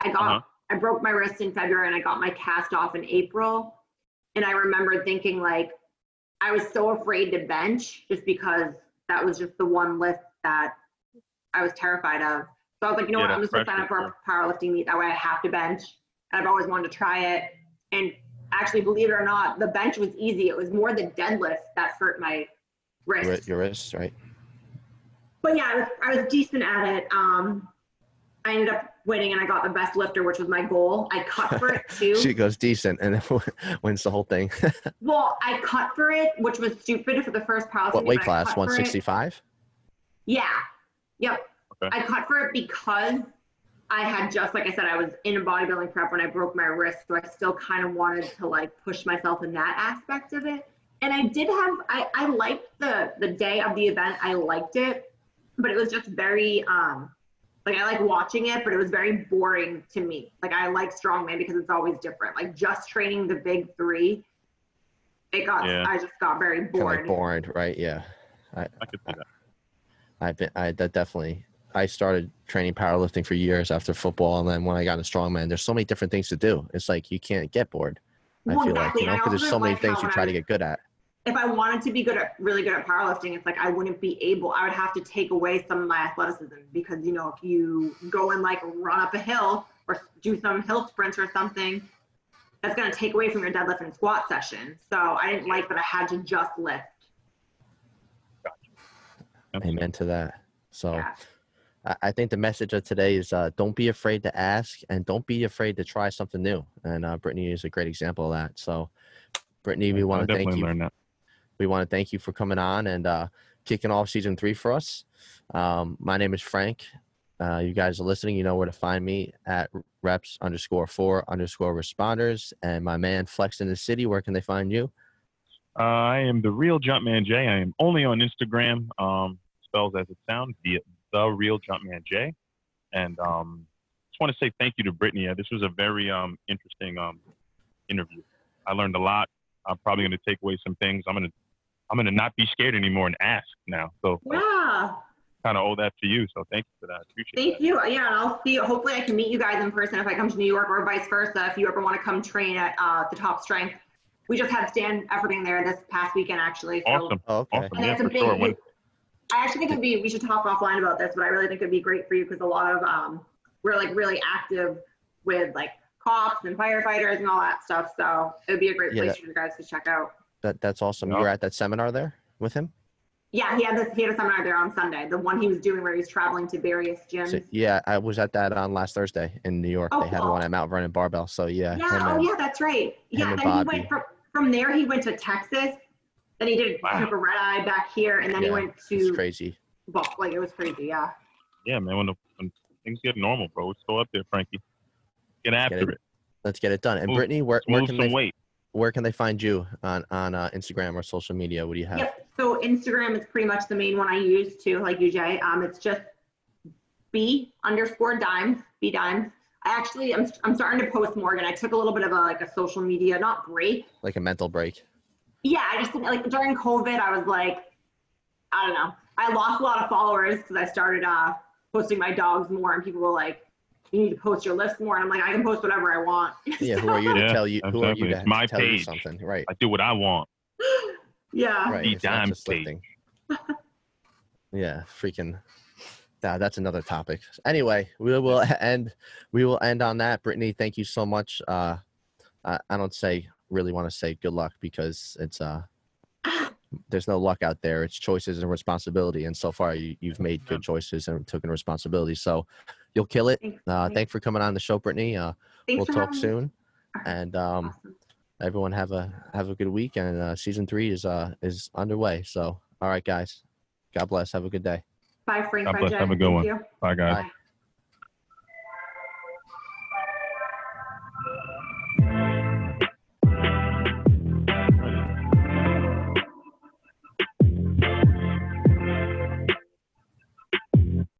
I got Uh-huh. I broke my wrist in February and I got my cast off in April. And I remember thinking like I was so afraid to bench just because that was just the one lift that I was terrified of. So I was like, you know Yeah, what, I'm just gonna sign up for a powerlifting meet. That way I have to bench. And I've always wanted to try it. And actually, believe it or not, the bench was easy. It was more the deadlift that hurt my wrist. your, wrist, right? But yeah, I was, I was decent at it. Um, I ended up winning and I got the best lifter, which was my goal. I cut for it too. She goes decent and wins the whole thing. well, I cut for it, which was stupid for the first powerlifting. what weight class? cut for it. 165. Yeah. Yep. Okay. I cut for it because I had just, like I said, I was in a bodybuilding prep when I broke my wrist. So I still kind of wanted to like push myself in that aspect of it. And I did have, I, I liked the, the day of the event. I liked it, but it was just very, um, Like I like watching it, but it was very boring to me. Like I like strongman because it's always different. Like just training the big three, it got Yeah. I just got very bored. Kind of bored. like boring, right? Yeah. I could see that. I've been, I that definitely. I started training powerlifting for years after football, and then when I got into strongman, there's so many different things to do. It's like you can't get bored. I Well, feel like you know because there's so many like things you try to get good at. if I wanted to be good at really good at powerlifting, it's like I wouldn't be able. I would have to take away some of my athleticism because you know if you go and like run up a hill or do some hill sprints or something, that's gonna take away from your deadlift and squat session. So I didn't like that I had to just lift. Amen to that. So Yeah. I, think the message of today is uh, don't be afraid to ask and don't be afraid to try something new. And uh, Brittany is a great example of that. So Brittany, we want to thank you. We want to thank you for coming on and uh, kicking off season three for us. Um, my name is Frank. Uh, you guys are listening. You know where to find me at reps underscore four underscore responders. And my man Flex in the City, where can they find you? Uh, I am the real Jumpman Jay. I am only on Instagram. Um, spells as it sounds, the the real Jumpman Jay. And um, just want to say thank you to Brittany. This was a very um, interesting um, interview. I learned a lot. I'm probably going to take away some things. I'm going to I'm going to not be scared anymore and ask now. So Yeah. kind of owe that to you. So thank you for that. Appreciate Thank that. you. Yeah, and I'll see. Hopefully, I can meet you guys in person if I come to New York or vice versa. If you ever want to come train at uh, the Top Strength, we just had Stan Efferding there this past weekend, actually. So Awesome. Oh, okay. Awesome. And Yeah, it's a for big. sure. When, I actually think it'd be. We should talk offline about this, but I really think it'd be great for you because a lot of um, we're like really active with like cops and firefighters and all that stuff. So it would be a great Yeah, place that- for you guys to check out. That, that's awesome. You were at that seminar there with him? Yeah, he had this. He had a seminar there on Sunday. The one he was doing where he was traveling to various gyms. So, yeah, I was at that on last Thursday in New York. Oh, they had cool. one at Mount Vernon Barbell. So yeah, Yeah, oh and- yeah, that's right. Yeah, and then he went from from there. He went to Texas. Then he did Wow. took a red eye back here, and then he went to crazy. well, like it was crazy. Yeah. yeah, man. When, the, when things get normal, bro, let's go up there, Frankie. Get after it. it. Let's get it done. And Move- Brittany, where, where can they weight. where can they find you on on uh, Instagram or social media? What do you have? Yep. So Instagram is pretty much the main one I use too, like UJ. Um, it's just B underscore dimes, B dimes. I actually, I'm, I'm starting to post more again. I took a little bit of a like a social media, not break. Like a mental break. Yeah, I just didn't like during COVID. I was like, I don't know. I lost a lot of followers because I started uh, posting my dogs more, and people were like, "You need to post your list more." And I'm like, I can post whatever I want. Yeah, who are you to Yeah, tell you? Who are exactly. you It's to my tell you page. something? Right. I do what I want. yeah. Right. The It's not dime just lifting. yeah, freaking. Nah, that's another topic. Anyway, we will end. We will end on that. Brittany, thank you so much. Uh, I, I don't say really want to say good luck because it's uh, there's no luck out there. It's choices and responsibility. And so far, you, you've made good choices and taken responsibility. So you'll kill it. Thanks. Uh, Thanks. thanks for coming on the show, Brittany. Uh, Thanks we'll talk having me. soon. And um, Awesome. everyone have a have a good week. And uh, season three is uh is underway. So all right, guys. God bless. Have a good day. Bye, Frank. God Bye, bless. Jen. Have a good Thank one. you. Bye, guys. Bye.